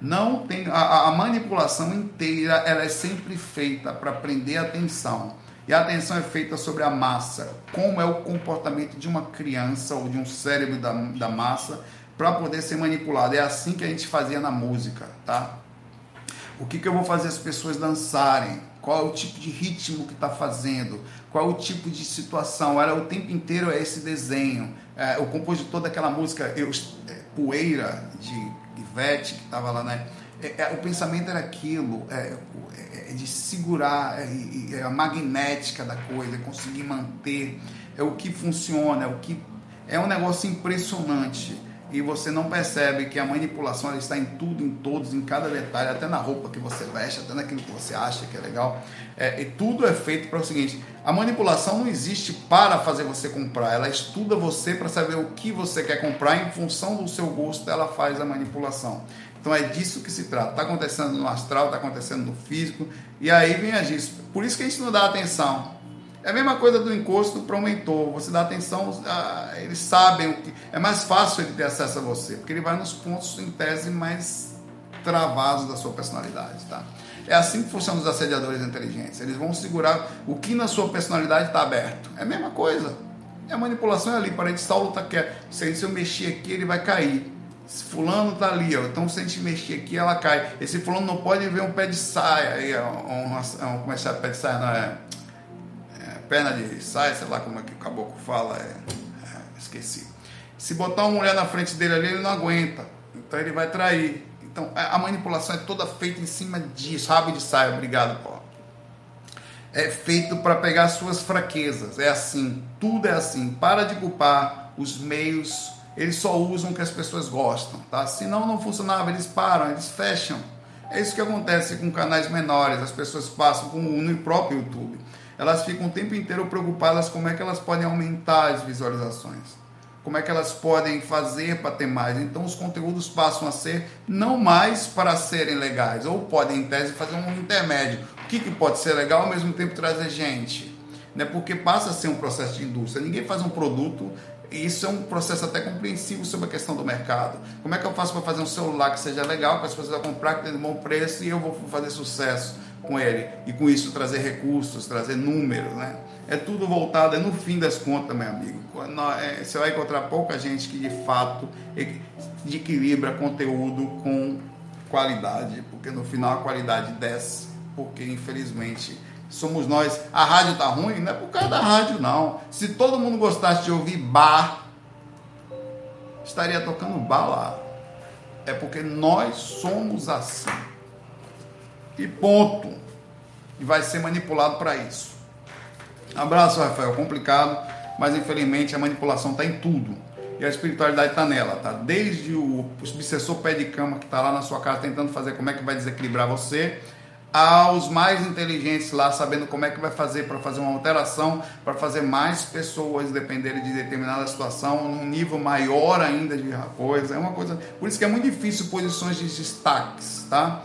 Não tem a, a manipulação inteira, ela é sempre feita para prender a atenção. E a atenção é feita sobre a massa, como é o comportamento de uma criança ou de um cérebro da, da massa para poder ser manipulado. É assim que a gente fazia na música, tá? O que, que eu vou fazer as pessoas dançarem? Qual é o tipo de ritmo que está fazendo? Qual é o tipo de situação? Era o tempo inteiro é esse desenho. É, o compositor daquela música, eu, Poeira, de Ivete, que estava lá, né? É, é, o pensamento era aquilo, é, é, é de segurar é, a magnética da coisa, conseguir manter, é o que funciona, é o que é um negócio impressionante e você não percebe que a manipulação está em tudo, em todos, em cada detalhe, até na roupa que você veste, até naquilo que você acha que é legal. É, e tudo é feito para o seguinte: a manipulação não existe para fazer você comprar, ela estuda você para saber o que você quer comprar, em função do seu gosto, ela faz a manipulação. Então é disso que se trata. Está acontecendo no astral, está acontecendo no físico, e aí vem a disso. Por isso que a gente não dá atenção. É a mesma coisa do encosto para o mentor. Você dá atenção, a, eles sabem o que. É mais fácil ele ter acesso a você, porque ele vai nos pontos, em tese, mais travados da sua personalidade. Tá? É assim que funcionam os assediadores inteligentes. Eles vão segurar o que na sua personalidade está aberto. É a mesma coisa. É a manipulação é ali. Para de Saulo está quieto. Se eu mexer aqui, ele vai cair. Esse fulano tá ali, ó. Então se a gente mexer aqui, ela cai. Esse fulano não pode ver um pé de saia. Aí, ó, um, um, como é que é pé de saia? Não é perna de saia, sei lá como é que o caboclo fala, é, é, esqueci. Se botar uma mulher na frente dele ali, ele não aguenta. Então ele vai trair. Então a manipulação é toda feita em cima disso. Rabo de saia, obrigado, Paulo. É feito para pegar suas fraquezas. É assim. Tudo é assim. Para de culpar os meios. Eles só usam o que as pessoas gostam, tá? Senão não funcionava. Eles param, eles fecham. É isso que acontece com canais menores. As pessoas passam, como no próprio YouTube elas ficam o tempo inteiro preocupadas como é que elas podem aumentar as visualizações. como é que elas podem fazer para ter mais. Então os conteúdos passam a ser não mais para serem legais, ou podem em tese fazer um intermédio. O que, que pode ser legal ao mesmo tempo trazer gente? Né? Porque passa a ser um processo de indústria. Ninguém faz um produto e isso é um processo até compreensivo sobre a questão do mercado. Como é que eu faço para fazer um celular que seja legal, para as pessoas comprar, que tenha um bom preço e eu vou fazer sucesso com ele? E com isso trazer recursos, trazer números, né? É tudo voltado, é no fim das contas, meu amigo. É, você vai encontrar pouca gente que de fato equilibra conteúdo com qualidade, porque no final a qualidade desce, porque infelizmente somos nós. A rádio tá ruim, não é por causa da rádio, não. Se todo mundo gostasse de ouvir bar, estaria tocando bar lá. É porque nós somos assim. E ponto. E vai ser manipulado para isso. Abraço, Rafael. Complicado, mas infelizmente a manipulação está em tudo. E a espiritualidade está nela, tá? Desde o obsessor pé de cama que está lá na sua casa tentando fazer como é que vai desequilibrar você, aos mais inteligentes lá, sabendo como é que vai fazer para fazer uma alteração, para fazer mais pessoas dependerem de determinada situação, num nível maior ainda de coisa. É uma coisa. Por isso que é muito difícil posições de destaques, tá?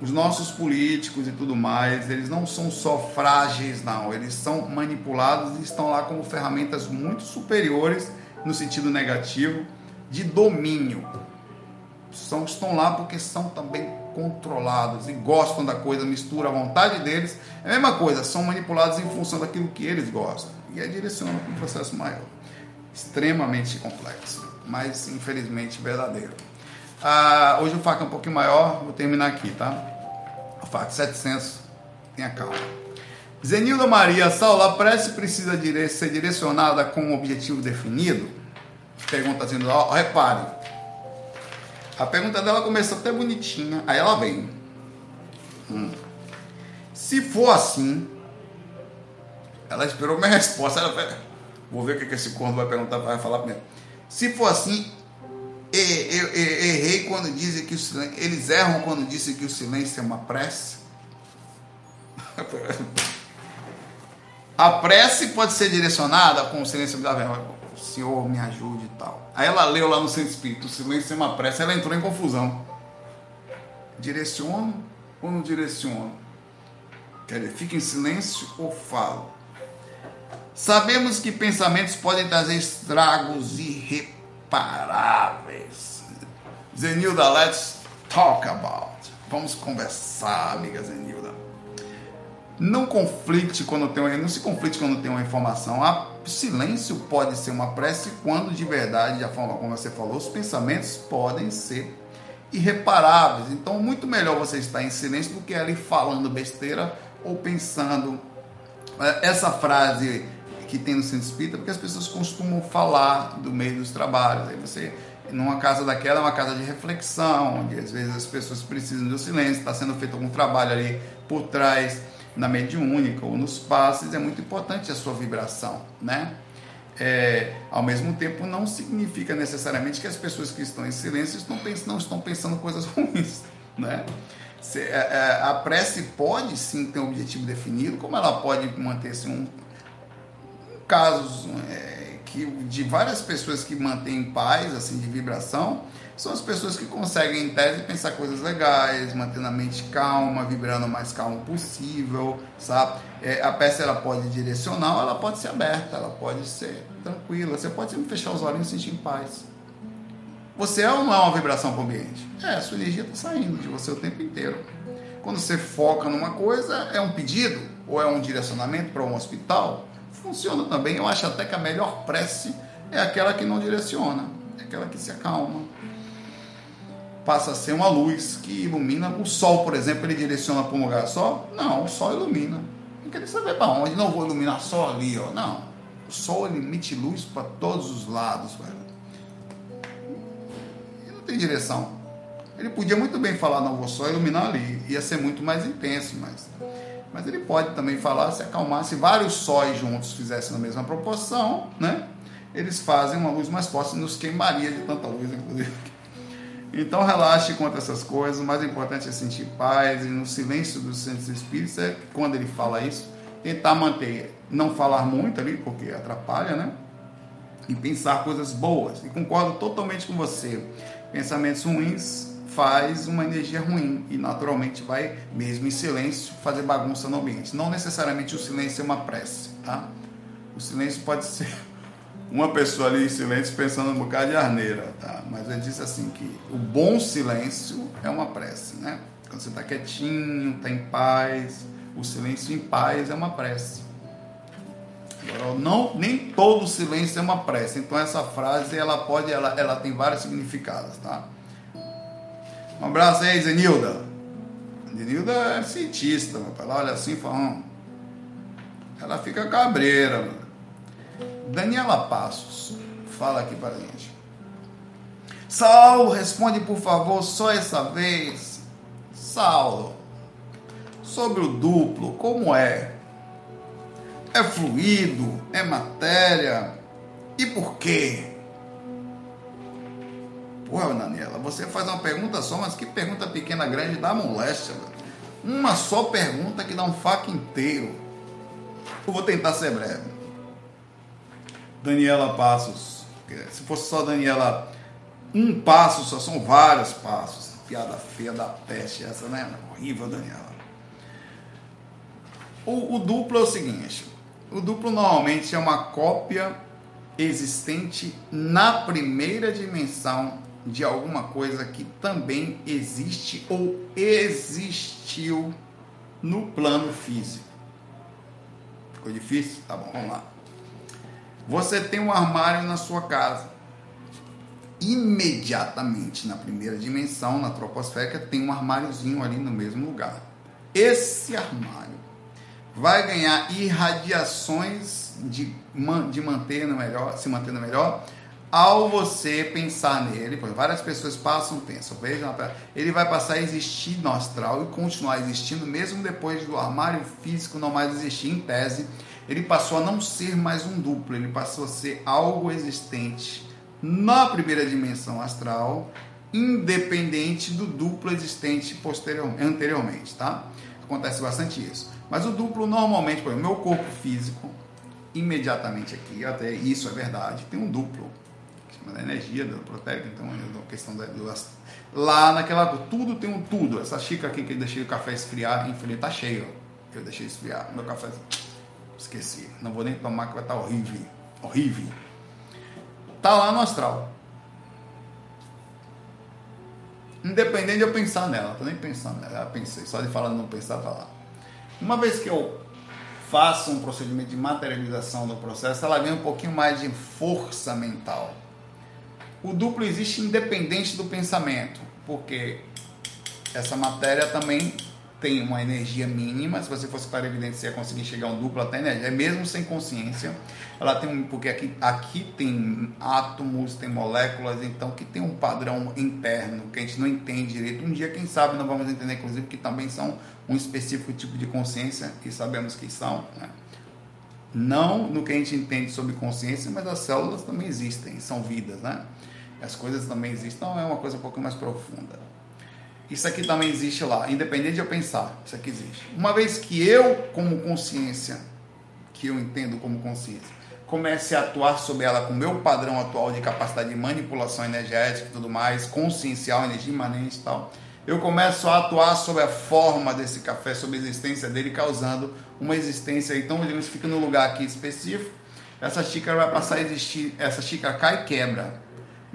Os nossos políticos e tudo mais, eles não são só frágeis, não. Eles são manipulados e estão lá como ferramentas muito superiores no sentido negativo de domínio. São, estão lá porque são também controlados e gostam da coisa, mistura a vontade deles. É a mesma coisa, são manipulados em função daquilo que eles gostam. E aí direcionam para um processo maior. Extremamente complexo, mas infelizmente verdadeiro. Ah, hoje o faca é um pouquinho maior, vou terminar aqui, tá? O faca 700, tenha calma. Zenilda Maria, Saulo, a prece precisa ser direcionada com um objetivo definido? Pergunta assim, ó, repare, a pergunta dela começou até bonitinha. Aí ela vem. Hum. Se for assim, ela esperou minha <laughs> resposta. Ela vou ver o que esse corno vai perguntar, vai falar primeiro. Se for assim, errei quando dizem que o silêncio. Eles erram quando dizem que o silêncio é uma prece. <laughs> A prece pode ser direcionada com o silêncio da vergonha. Senhor, me ajude e tal. Aí ela leu lá no Centro Espírito, o silêncio é uma prece, ela entrou em confusão. Direciono ou não direciono? Quer dizer, fica em silêncio ou falo? Sabemos que pensamentos podem trazer estragos irreparáveis. Zenilda, let's talk about. Vamos conversar, amiga Zenilda. Não conflite quando tem não se conflite quando tem uma informação. A silêncio pode ser uma prece quando de verdade, a forma como você falou, os pensamentos podem ser irreparáveis. Então, muito melhor você estar em silêncio do que ali falando besteira ou pensando é, essa frase que tem no centro espírita, porque as pessoas costumam falar do meio dos trabalhos. Aí você numa casa daquela é uma casa de reflexão, onde às vezes as pessoas precisam do silêncio, está sendo feito algum trabalho ali por trás na mediúnica ou nos passes, é muito importante a sua vibração, né? É, ao mesmo tempo, não significa necessariamente que as pessoas que estão em silêncio estão pensando, não estão pensando coisas <laughs> ruins, né? É, é, a prece pode sim ter um objetivo definido, como ela pode manter-se um casos é, que de várias pessoas que mantêm paz, assim, de vibração, são as pessoas que conseguem, em tese, pensar coisas legais, mantendo a mente calma, vibrando o mais calmo possível, sabe? É, a peça ela pode direcionar, ela pode ser aberta, ela pode ser tranquila. Você pode sempre fechar os olhos e sentir em paz. Você é ou não é uma vibração para o ambiente? É, a sua energia está saindo de você o tempo inteiro. Quando você foca numa coisa, é um pedido ou é um direcionamento para um hospital, funciona também. Eu acho até que a melhor prece é aquela que não direciona, é aquela que se acalma passa a ser uma luz que ilumina. O sol, por exemplo, ele direciona para um lugar só? Não, o sol ilumina. Não queria saber para onde, não vou iluminar só ali, ó. Não. O sol ele emite luz para todos os lados, velho. E não tem direção. Ele podia muito bem falar, não vou só iluminar ali. Ia ser muito mais intenso, mas. Mas ele pode também falar, se acalmar, se vários sóis juntos fizessem na mesma proporção, né? Eles fazem uma luz mais forte, nos queimaria de tanta luz, inclusive. Então relaxe contra essas coisas, o mais importante é sentir paz e no silêncio dos centros espíritos é quando ele fala isso, tentar manter, não falar muito ali, porque atrapalha, né? e pensar coisas boas. E concordo totalmente com você. Pensamentos ruins faz uma energia ruim e naturalmente vai, mesmo em silêncio, fazer bagunça no ambiente. Não necessariamente o silêncio é uma prece, tá? O silêncio pode <laughs> ser uma pessoa ali em silêncio pensando um bocado de arneira, tá? Mas ele disse assim que o bom silêncio é uma prece, né? Quando você está quietinho, está em paz, o silêncio em paz é uma prece. Agora, não, nem todo silêncio é uma prece. Então essa frase ela pode, ela, ela tem vários significados, tá? Um abraço aí, Zenilda. Zenilda é cientista, ela olha assim e fala, hum. ela fica cabreira. Mano. Daniela Passos, fala aqui para a gente. Saulo, responde por favor, só essa vez. Saulo, sobre o duplo, como é? É fluido? É matéria? E por quê? Porra, Daniela, você faz uma pergunta só, mas que pergunta pequena, grande, dá moléstia. Uma só pergunta que dá um faco inteiro. Eu vou tentar ser breve. Daniela Passos. Se fosse só Daniela, um passo só são vários passos. Piada feia da peste, essa, né? Horrível, Daniela. O, o duplo é o seguinte: o duplo normalmente é uma cópia existente na primeira dimensão de alguma coisa que também existe ou existiu no plano físico. Ficou difícil? Tá bom, vamos lá. Você tem um armário na sua casa. Imediatamente na primeira dimensão, na troposférica, tem um armáriozinho ali no mesmo lugar. Esse armário vai ganhar irradiações de, de manter no melhor, se mantendo melhor ao você pensar nele, várias pessoas passam, pensam, vejam, ele vai passar a existir no astral e continuar existindo mesmo depois do armário físico não mais existir em tese, ele passou a não ser mais um duplo, ele passou a ser algo existente na primeira dimensão astral, independente do duplo existente posteriormente, anteriormente, tá? Acontece bastante isso. Mas o duplo normalmente, por exemplo, meu corpo físico, imediatamente aqui, até isso é verdade, tem um duplo da energia do protege, então a questão da, do, lá naquela tudo tem um tudo. Essa xícara aqui que eu deixei o café esfriar, infelizmente tá cheio, que eu deixei esfriar. Meu café esqueci, não vou nem tomar que vai estar tá horrível, horrível. Tá lá no astral. Independente de eu pensar nela, tô nem pensando nela, já pensei, só de falar não pensar tá lá. Uma vez que eu faço um procedimento de materialização do processo, ela vem um pouquinho mais de força mental o duplo existe independente do pensamento, porque essa matéria também tem uma energia mínima. Se você fosse para evidente, você ia conseguir chegar a um duplo até energia, mesmo sem consciência. Ela tem um, porque aqui, aqui tem átomos, tem moléculas, então que tem um padrão interno que a gente não entende direito. Um dia, quem sabe, nós vamos entender, inclusive, que também são um específico tipo de consciência e sabemos que são. Né? Não no que a gente entende sobre consciência, mas as células também existem, são vidas, né? As coisas também existem. Então é uma coisa um pouco mais profunda. Isso aqui também existe lá, independente de eu pensar, isso aqui existe. Uma vez que eu, como consciência, que eu entendo como consciência, comece a atuar sobre ela com o meu padrão atual de capacidade de manipulação energética e tudo mais, consciencial, energia imanente e tal, eu começo a atuar sobre a forma desse café, sobre a existência dele, causando uma existência. Então, digamos, fica no lugar aqui específico, essa xícara vai passar a existir, essa xícara cai e quebra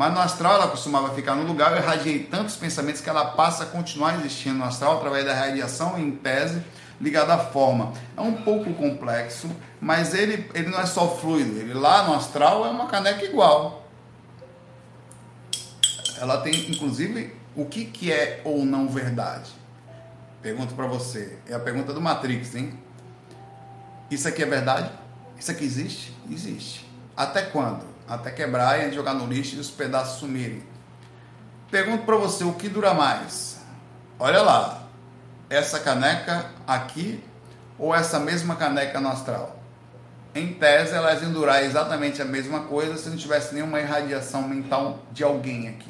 mas no astral ela costumava ficar no lugar, eu irradiei tantos pensamentos que ela passa a continuar existindo no astral através da radiação, em tese, ligada à forma. É um pouco complexo, mas ele, ele não é só fluido, ele lá no astral é uma caneca igual. Ela tem, inclusive, o que, que é ou não verdade? Pergunto para você. É a pergunta do Matrix, hein? Isso aqui é verdade? Isso aqui existe? Existe. Até quando? Até quebrar e jogar no lixo e os pedaços sumirem. Pergunto para você, o que dura mais? Olha lá, essa caneca aqui ou essa mesma caneca no astral? Em tese, elas iam durar exatamente a mesma coisa se não tivesse nenhuma irradiação mental de alguém aqui.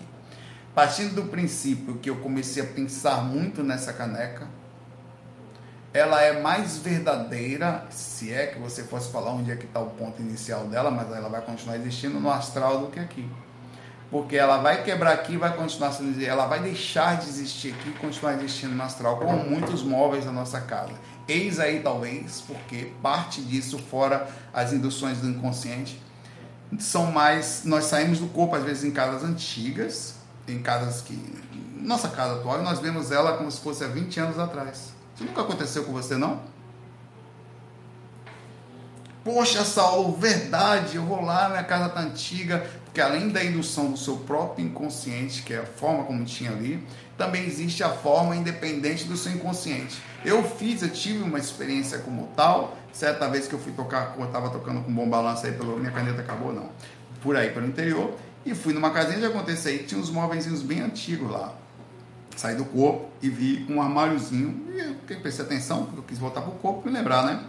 Partindo do princípio que eu comecei a pensar muito nessa caneca, ela é mais verdadeira, se é que você fosse falar onde é que está o ponto inicial dela, mas ela vai continuar existindo no astral do que aqui. Porque ela vai quebrar aqui e vai continuar sendo ela vai deixar de existir aqui e continuar existindo no astral, como muitos móveis da nossa casa. Eis aí talvez, porque parte disso, fora as induções do inconsciente, são mais. Nós saímos do corpo, às vezes, em casas antigas, em casas que. Nossa casa atual, e nós vemos ela como se fosse há 20 anos atrás. Isso nunca aconteceu com você, não? Poxa, Saulo, verdade, eu vou lá, minha casa tá antiga, porque além da indução do seu próprio inconsciente, que é a forma como tinha ali, também existe a forma independente do seu inconsciente. Eu fiz, eu tive uma experiência como tal, certa vez que eu fui tocar, eu estava tocando com bom balanço aí, pelo, minha caneta acabou, não, por aí, pelo interior, e fui numa casinha de acontecer aí, tinha uns móveis bem antigos lá, saí do corpo e vi um armáriozinho. E eu prestei atenção, porque eu quis voltar pro corpo e lembrar, né?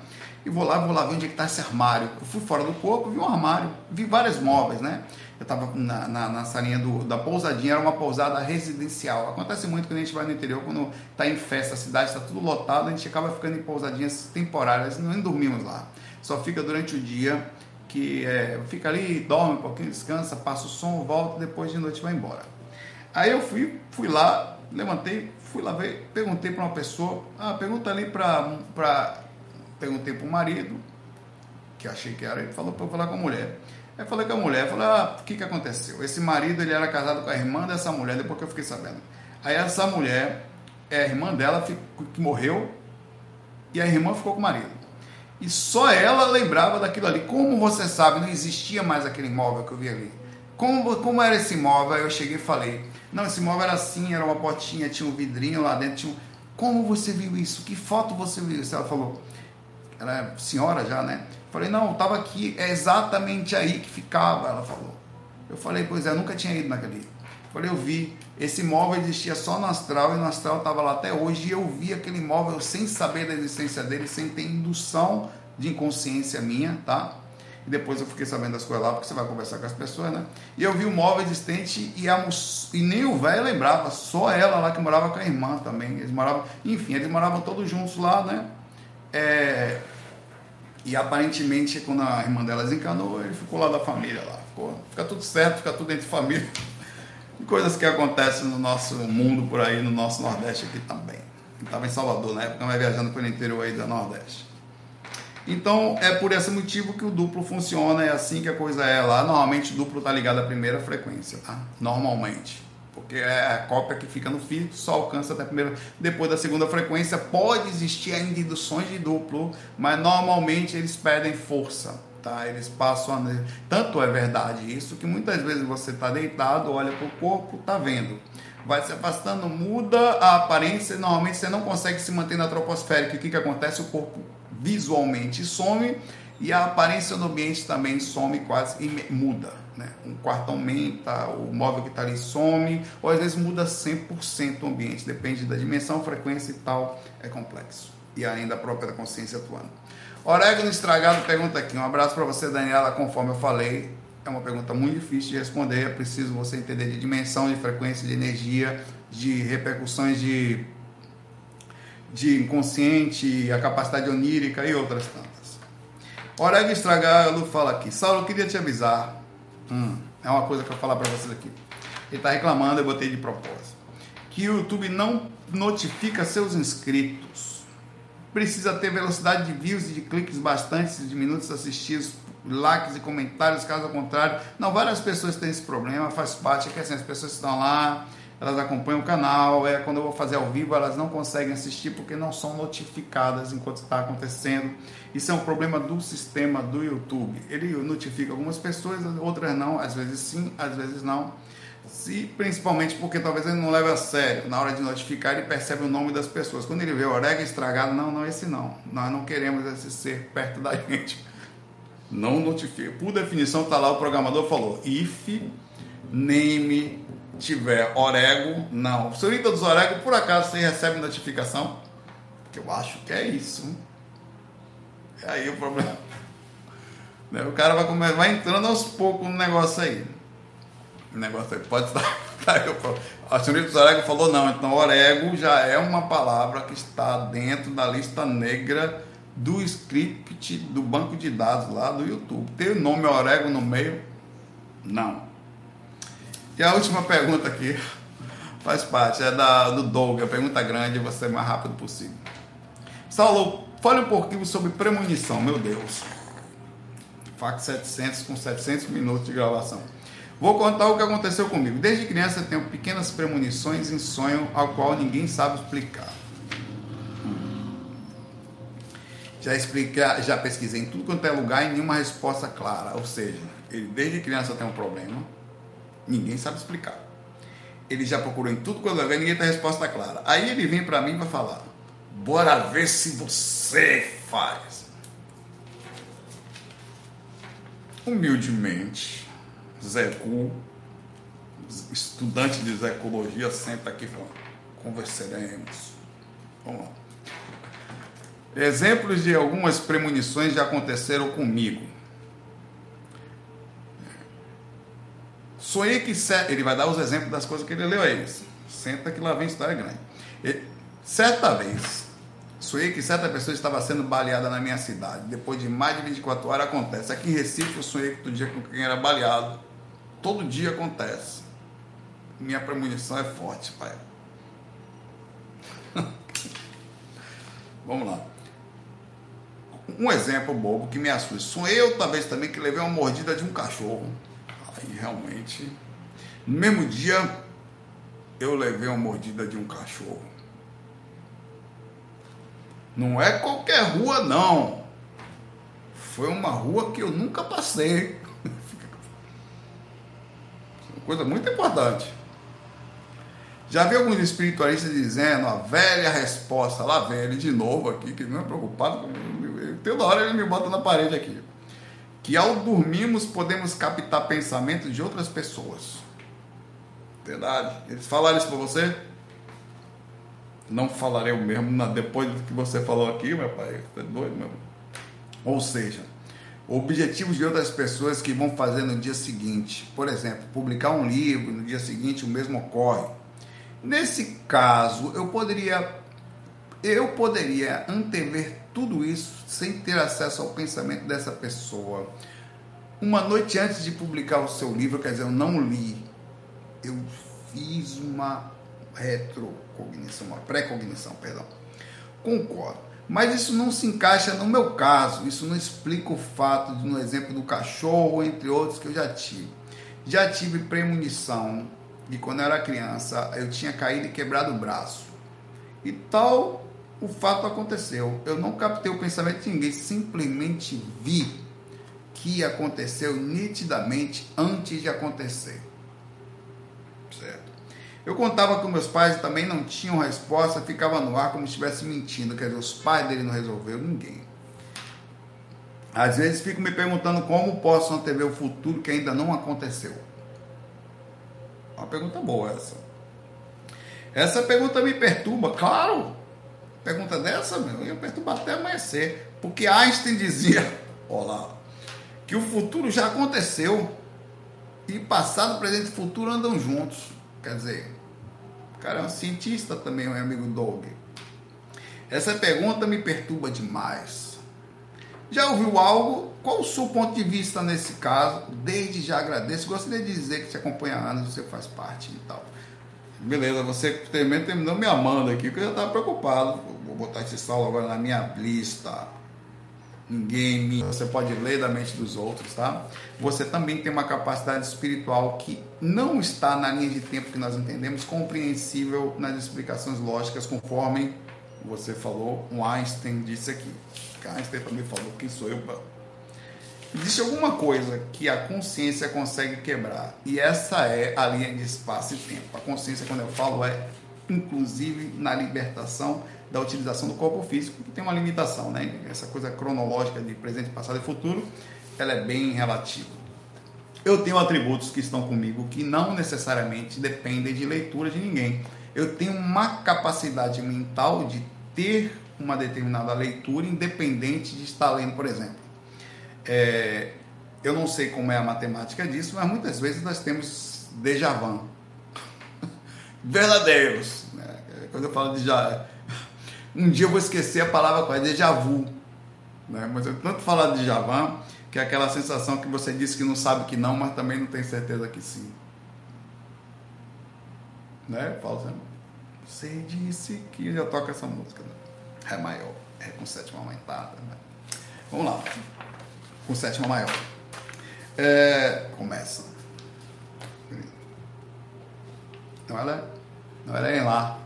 E vou lá, vou lá ver onde é que está esse armário. Eu fui fora do corpo, vi um armário, vi vários móveis, né? Eu estava na, na, na, salinha do, da pousadinha, era uma pousada residencial. Acontece muito quando a gente vai no interior, quando está em festa, a cidade está tudo lotado, a gente acaba ficando em pousadinhas temporárias, não dormimos lá. Só fica durante o dia, que é, fica ali, dorme um pouquinho, descansa, passa o som, volta, depois de noite vai embora. Aí eu fui, fui lá, levantei, fui lá ver, perguntei para uma pessoa, ah, pergunta ali para. Perguntei para o marido, que achei que era, ele falou para eu falar com a mulher. Aí falei com a mulher, falei, ah, o que, que aconteceu? Esse marido ele era casado com a irmã dessa mulher, depois que eu fiquei sabendo. Aí essa mulher, é a irmã dela que morreu, e a irmã ficou com o marido. E só ela lembrava daquilo ali. Como você sabe, não existia mais aquele imóvel que eu vi ali. Como, como era esse imóvel? Aí eu cheguei e falei, não, esse móvel era assim, era uma portinha, tinha um vidrinho lá dentro. Tinha um... Como você viu isso? Que foto você viu isso? Ela falou, ela é senhora já, né? Falei, não, estava aqui, é exatamente aí que ficava, ela falou. Eu falei, pois é, nunca tinha ido naquele. Falei, eu vi, esse móvel existia só no astral e no astral estava lá até hoje e eu vi aquele móvel sem saber da existência dele, sem ter indução de inconsciência minha, tá? E depois eu fiquei sabendo das coisas lá, porque você vai conversar com as pessoas, né? E eu vi o móvel existente e, a, e nem o velho lembrava, só ela lá que morava com a irmã também. Eles moravam, enfim, eles moravam todos juntos lá, né? É, e aparentemente, quando a irmã dela desencanou, ele ficou lá da família lá. Ficou, fica tudo certo, fica tudo entre família. <laughs> Coisas que acontecem no nosso mundo por aí, no nosso Nordeste aqui também. Estava em Salvador na época, mas viajando pelo interior aí do Nordeste. Então é por esse motivo que o duplo funciona, é assim que a coisa é lá. Normalmente o duplo está ligado à primeira frequência, tá? Normalmente. Porque é a cópia que fica no físico, só alcança até a primeira. Depois da segunda frequência, pode existir ainda induções de duplo, mas normalmente eles perdem força. Tá? Eles passam a... Tanto é verdade isso que muitas vezes você está deitado, olha para o corpo, está vendo. Vai se afastando, muda a aparência, normalmente você não consegue se manter na troposférica. O que, que acontece? O corpo visualmente some e a aparência do ambiente também some quase e muda. Né? Um quarto aumenta, o móvel que está ali some, ou às vezes muda 100% o ambiente, depende da dimensão, frequência e tal, é complexo. E ainda a própria consciência atuando. Orégano estragado pergunta aqui. Um abraço para você, Daniela. Conforme eu falei, é uma pergunta muito difícil de responder. É preciso você entender de dimensão, de frequência, de energia, de repercussões de de inconsciente, a capacidade onírica e outras tantas. Oreg Estragalo fala aqui, Saulo, eu queria te avisar, hum, é uma coisa que eu falar para vocês aqui. Ele está reclamando, eu botei de propósito, que o YouTube não notifica seus inscritos. Precisa ter velocidade de views e de cliques bastante, de minutos assistidos, likes e comentários, caso contrário. Não, várias pessoas têm esse problema, faz parte, é que assim, as pessoas estão lá, elas acompanham o canal, é quando eu vou fazer ao vivo elas não conseguem assistir porque não são notificadas enquanto está acontecendo. Isso é um problema do sistema do YouTube. Ele notifica algumas pessoas, outras não, às vezes sim, às vezes não. Se, principalmente porque talvez ele não leve a sério. Na hora de notificar, ele percebe o nome das pessoas. Quando ele vê o orégano estragado, não, não, esse não. Nós não queremos esse ser perto da <laughs> gente. Não notifica. Por definição, está lá o programador falou: if name tiver Orego, não. Se o dos Orego, por acaso você recebe notificação? Que eu acho que é isso. É aí o problema. <laughs> Né, o cara vai, comer, vai entrando aos poucos no negócio aí. O negócio aí pode estar. <laughs> A senhorita Orego falou não, então orego já é uma palavra que está dentro da lista negra do script do banco de dados lá do YouTube. Tem o nome orego no meio? Não. E a última pergunta aqui faz parte, é da, do Doug, a pergunta grande, você mais rápido possível. Saulo, fale um pouquinho sobre premonição, meu Deus. FAC 700 com 700 minutos de gravação. Vou contar o que aconteceu comigo. Desde criança eu tenho pequenas premonições em sonho ao qual ninguém sabe explicar. Já expliquei, já pesquisei em tudo quanto é lugar e nenhuma resposta clara. Ou seja, ele desde criança tem um problema, ninguém sabe explicar. Ele já procurou em tudo quanto é lugar ninguém tem resposta clara. Aí ele vem para mim e vai falar: Bora ver se você faz. Humildemente, Zé Cu, estudante de ecologia, senta aqui e fala, conversaremos. Vamos lá. Exemplos de algumas premonições já aconteceram comigo. Sonhei que. Ele vai dar os exemplos das coisas que ele leu aí. Senta que lá vem história grande. certa vez, sonhei que certa pessoa estava sendo baleada na minha cidade. Depois de mais de 24 horas acontece. Aqui em Recife eu sonhei que todo dia com quem era baleado Todo dia acontece. Minha premonição é forte, pai. <laughs> Vamos lá. Um exemplo bobo que me assusta. Sonhei outra vez também que levei uma mordida de um cachorro. Realmente. No mesmo dia, eu levei uma mordida de um cachorro. Não é qualquer rua, não. Foi uma rua que eu nunca passei. <laughs> Coisa muito importante. Já vi alguns espiritualistas dizendo a velha resposta, lá vem ele de novo aqui, que não é preocupado, toda hora ele me bota na parede aqui. Que ao dormirmos podemos captar pensamentos de outras pessoas. Verdade. Eles falaram isso para você? Não falarei o mesmo depois do que você falou aqui, meu pai. Você é doido mesmo. Ou seja, objetivos de outras pessoas que vão fazer no dia seguinte. Por exemplo, publicar um livro, no dia seguinte o mesmo ocorre. Nesse caso, eu poderia eu poderia antever tudo isso sem ter acesso ao pensamento dessa pessoa. Uma noite antes de publicar o seu livro, quer dizer, eu não li. Eu fiz uma retrocognição, uma pré-cognição, perdão. Concordo. Mas isso não se encaixa no meu caso, isso não explica o fato de, no exemplo do cachorro, entre outros que eu já tive. Já tive premonição de quando eu era criança, eu tinha caído e quebrado o braço. E tal, o fato aconteceu. Eu não captei o pensamento de ninguém, simplesmente vi que aconteceu nitidamente antes de acontecer. Eu contava com meus pais também não tinham resposta, ficava no ar como se estivesse mentindo. Quer dizer, os pais dele não resolveu ninguém. Às vezes fico me perguntando como posso antever o futuro que ainda não aconteceu. Uma pergunta boa essa. Essa pergunta me perturba, claro. Pergunta dessa, meu, ia perturbar até amanhecer. Porque Einstein dizia, <laughs> olá, que o futuro já aconteceu e passado, presente e futuro andam juntos. Quer dizer, o cara é um cientista também, meu amigo Doug. Essa pergunta me perturba demais. Já ouviu algo? Qual o seu ponto de vista nesse caso? Desde já agradeço. Gostaria de dizer que te acompanha há anos, você faz parte e tal. Beleza, você também terminou me amando aqui, porque eu já estava preocupado. Vou botar esse saldo agora na minha lista ninguém me. Você pode ler da mente dos outros, tá? Você também tem uma capacidade espiritual que não está na linha de tempo que nós entendemos, compreensível nas explicações lógicas, conforme você falou, o Einstein disse aqui. Einstein também falou, quem sou eu. Existe alguma coisa que a consciência consegue quebrar, e essa é a linha de espaço e tempo. A consciência, quando eu falo, é inclusive na libertação da utilização do corpo físico, que tem uma limitação, né? Essa coisa cronológica de presente, passado e futuro, ela é bem relativa. Eu tenho atributos que estão comigo que não necessariamente dependem de leitura de ninguém. Eu tenho uma capacidade mental de ter uma determinada leitura independente de estar lendo, por exemplo. É, eu não sei como é a matemática disso, mas muitas vezes nós temos déjà vu. <laughs> verdadeiros. Né? Quando eu falo de já. Um dia eu vou esquecer a palavra qual é déjà vu. Né? Mas eu tanto falar de Javan, que é aquela sensação que você disse que não sabe que não, mas também não tem certeza que sim. Né? Falo sempre. Você disse que já toca essa música. Né? Ré maior, é com sétima aumentada. Né? Vamos lá. Com sétima maior. É, começa. Não, ela, é, não, ela é em lá.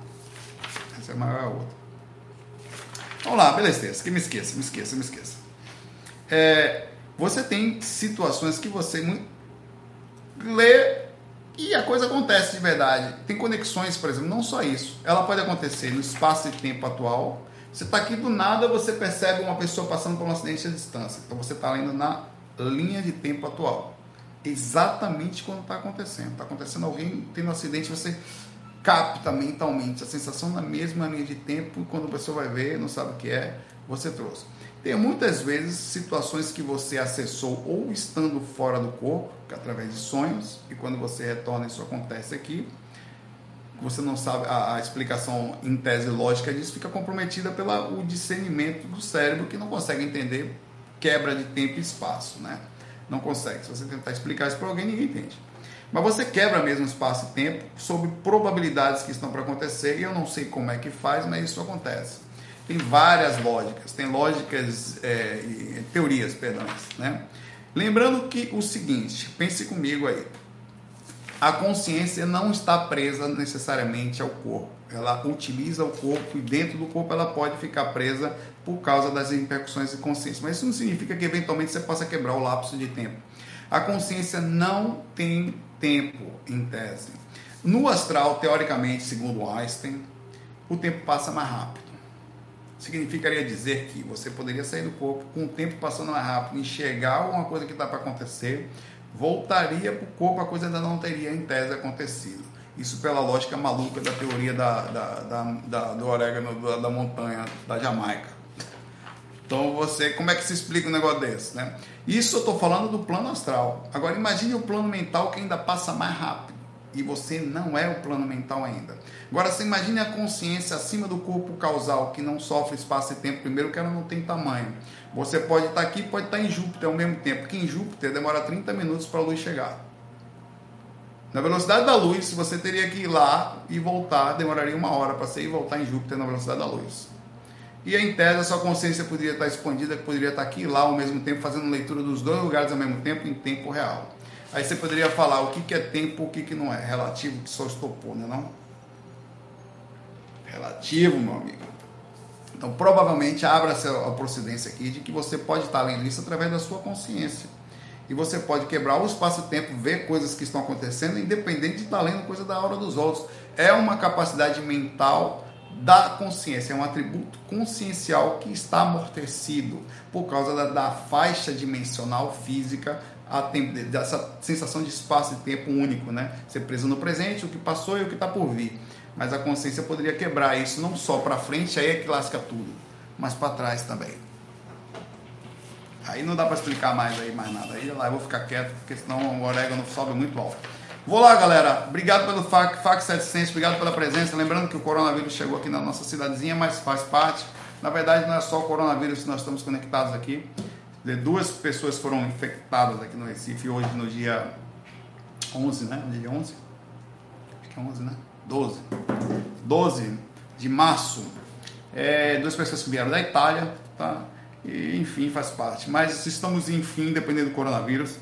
Essa é maior é a outra. Vamos lá, beleza, que me esqueça, me esqueça, me esqueça. É, você tem situações que você lê e a coisa acontece de verdade. Tem conexões, por exemplo, não só isso. Ela pode acontecer no espaço e tempo atual. Você está aqui do nada, você percebe uma pessoa passando por um acidente à distância. Então você está indo na linha de tempo atual. Exatamente quando está acontecendo. Está acontecendo alguém tendo um acidente, você capta mentalmente a sensação na mesma linha de tempo. E quando a pessoa vai ver, não sabe o que é, você trouxe. Tem muitas vezes situações que você acessou ou estando fora do corpo, através de sonhos, e quando você retorna, isso acontece aqui. Você não sabe, a, a explicação em tese lógica disso fica comprometida pelo discernimento do cérebro que não consegue entender quebra de tempo e espaço, né? Não consegue. Se você tentar explicar isso para alguém, ninguém entende. Mas você quebra mesmo espaço e tempo sobre probabilidades que estão para acontecer, e eu não sei como é que faz, mas isso acontece. Tem várias lógicas, tem lógicas, é, teorias, perdão, né? Lembrando que o seguinte, pense comigo aí. A consciência não está presa necessariamente ao corpo. Ela utiliza o corpo e dentro do corpo ela pode ficar presa por causa das repercussões de consciência. Mas isso não significa que eventualmente você possa quebrar o lapso de tempo. A consciência não tem tempo, em tese. No astral, teoricamente, segundo Einstein, o tempo passa mais rápido. Significaria dizer que você poderia sair do corpo com o tempo passando mais rápido, enxergar alguma coisa que está para acontecer, voltaria para o corpo, a coisa ainda não teria, em tese, acontecido. Isso pela lógica maluca da teoria da, da, da, da do orégano da, da montanha da Jamaica. Então você, como é que se explica um negócio desse, né? Isso eu estou falando do plano astral. Agora imagine o plano mental que ainda passa mais rápido e você não é o plano mental ainda. Agora você imagine a consciência acima do corpo causal que não sofre espaço e tempo. Primeiro que ela não tem tamanho. Você pode estar aqui, pode estar em Júpiter ao mesmo tempo. Que em Júpiter demora 30 minutos para a luz chegar. Na velocidade da luz, você teria que ir lá e voltar, demoraria uma hora para você ir e voltar em Júpiter na velocidade da luz. E em tese, a sua consciência poderia estar expandida, poderia estar aqui e lá ao mesmo tempo, fazendo leitura dos dois lugares ao mesmo tempo, em tempo real. Aí você poderia falar o que, é tempo o que, que não é. Relativo que só estopou, né não? Relativo, meu amigo. Então, provavelmente, abra-se a procedência aqui de que você pode estar lendo isso através da sua consciência. E você pode quebrar o espaço-tempo, ver coisas que estão acontecendo, independente de estar lendo coisa da hora dos outros. É uma capacidade mental da consciência, é um atributo consciencial que está amortecido por causa da, da faixa dimensional física, tempo, dessa sensação de espaço e tempo único, né? Ser preso no presente, o que passou e o que está por vir. Mas a consciência poderia quebrar isso não só para frente, aí é que lasca tudo, mas para trás também. Aí não dá para explicar mais aí mais nada. Aí lá eu vou ficar quieto, porque senão o orégano sobe muito alto. Vou lá, galera. Obrigado pelo FAC, FAC 700, obrigado pela presença. Lembrando que o coronavírus chegou aqui na nossa cidadezinha, mas faz parte. Na verdade, não é só o coronavírus que nós estamos conectados aqui. Duas pessoas foram infectadas aqui no Recife hoje, no dia 11, né? Dia 11? Acho que é 11, né? 12. 12 de março. É, duas pessoas que vieram da Itália, tá? E, enfim, faz parte. Mas estamos, enfim, dependendo do coronavírus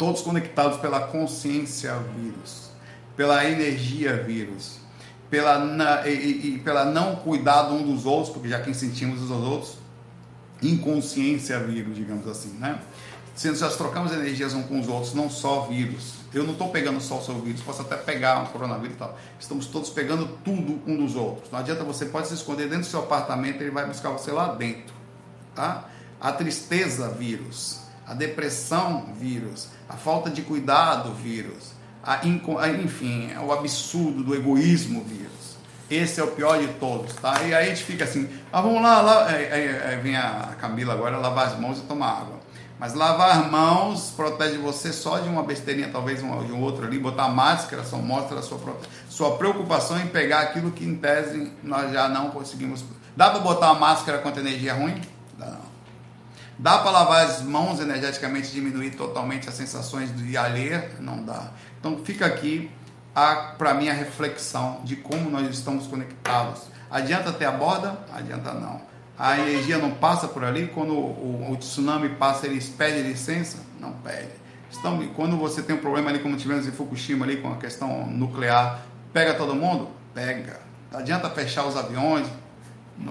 todos conectados pela consciência vírus, pela energia vírus, pela, na, e, e, pela não cuidado um dos outros, porque já quem sentimos os outros, inconsciência vírus, digamos assim, né? Se nós trocamos energias uns com os outros, não só vírus. Eu não estou pegando só o seu vírus, posso até pegar um coronavírus e tal. Estamos todos pegando tudo um dos outros. Não adianta você pode se esconder dentro do seu apartamento, ele vai buscar você lá dentro, tá? A tristeza vírus, a depressão vírus, a falta de cuidado, vírus, a, enfim, o absurdo do egoísmo, vírus. Esse é o pior de todos, tá? E aí a gente fica assim, ah, vamos lá, lá aí, aí, aí vem a Camila agora lavar as mãos e tomar água. Mas lavar mãos protege você só de uma besteirinha, talvez um, de um outro ali. Botar máscara só mostra a sua, sua preocupação em pegar aquilo que em tese nós já não conseguimos. Dá para botar uma máscara contra energia ruim? Dá não. Dá para lavar as mãos energeticamente diminuir totalmente as sensações de alheia? Não dá. Então fica aqui para mim a reflexão de como nós estamos conectados. Adianta ter a borda? Adianta não a energia não passa por ali, quando o, o, tsunami passa, eles pedem licença? Não pede. Então, quando você tem um problema ali, como tivemos em Fukushima ali com a questão nuclear, pega todo mundo? Pega. Não adianta fechar os aviões,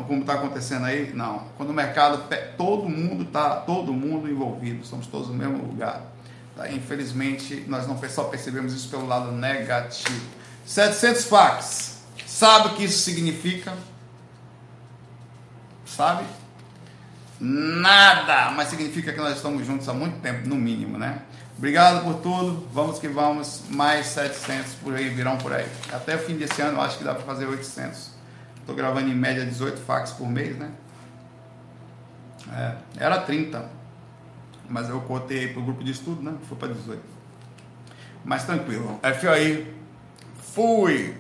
como está acontecendo aí? Não. Quando o mercado, todo mundo está, todo mundo envolvido, somos todos no mesmo lugar. Tá? Infelizmente, nós não só percebemos isso pelo lado negativo. 700 fax. Sabe o que isso significa? Sabe? Nada, mas significa que nós estamos juntos há muito tempo, no mínimo, né? Obrigado por tudo, vamos que vamos, mais 700 por aí, virão por aí. Até o fim desse ano eu acho que dá para fazer 800. Estou gravando em média 18 fax por mês, né? É, era 30, mas eu cortei para o grupo de estudo, né? Foi para 18. Mas tranquilo. Aí. Fui!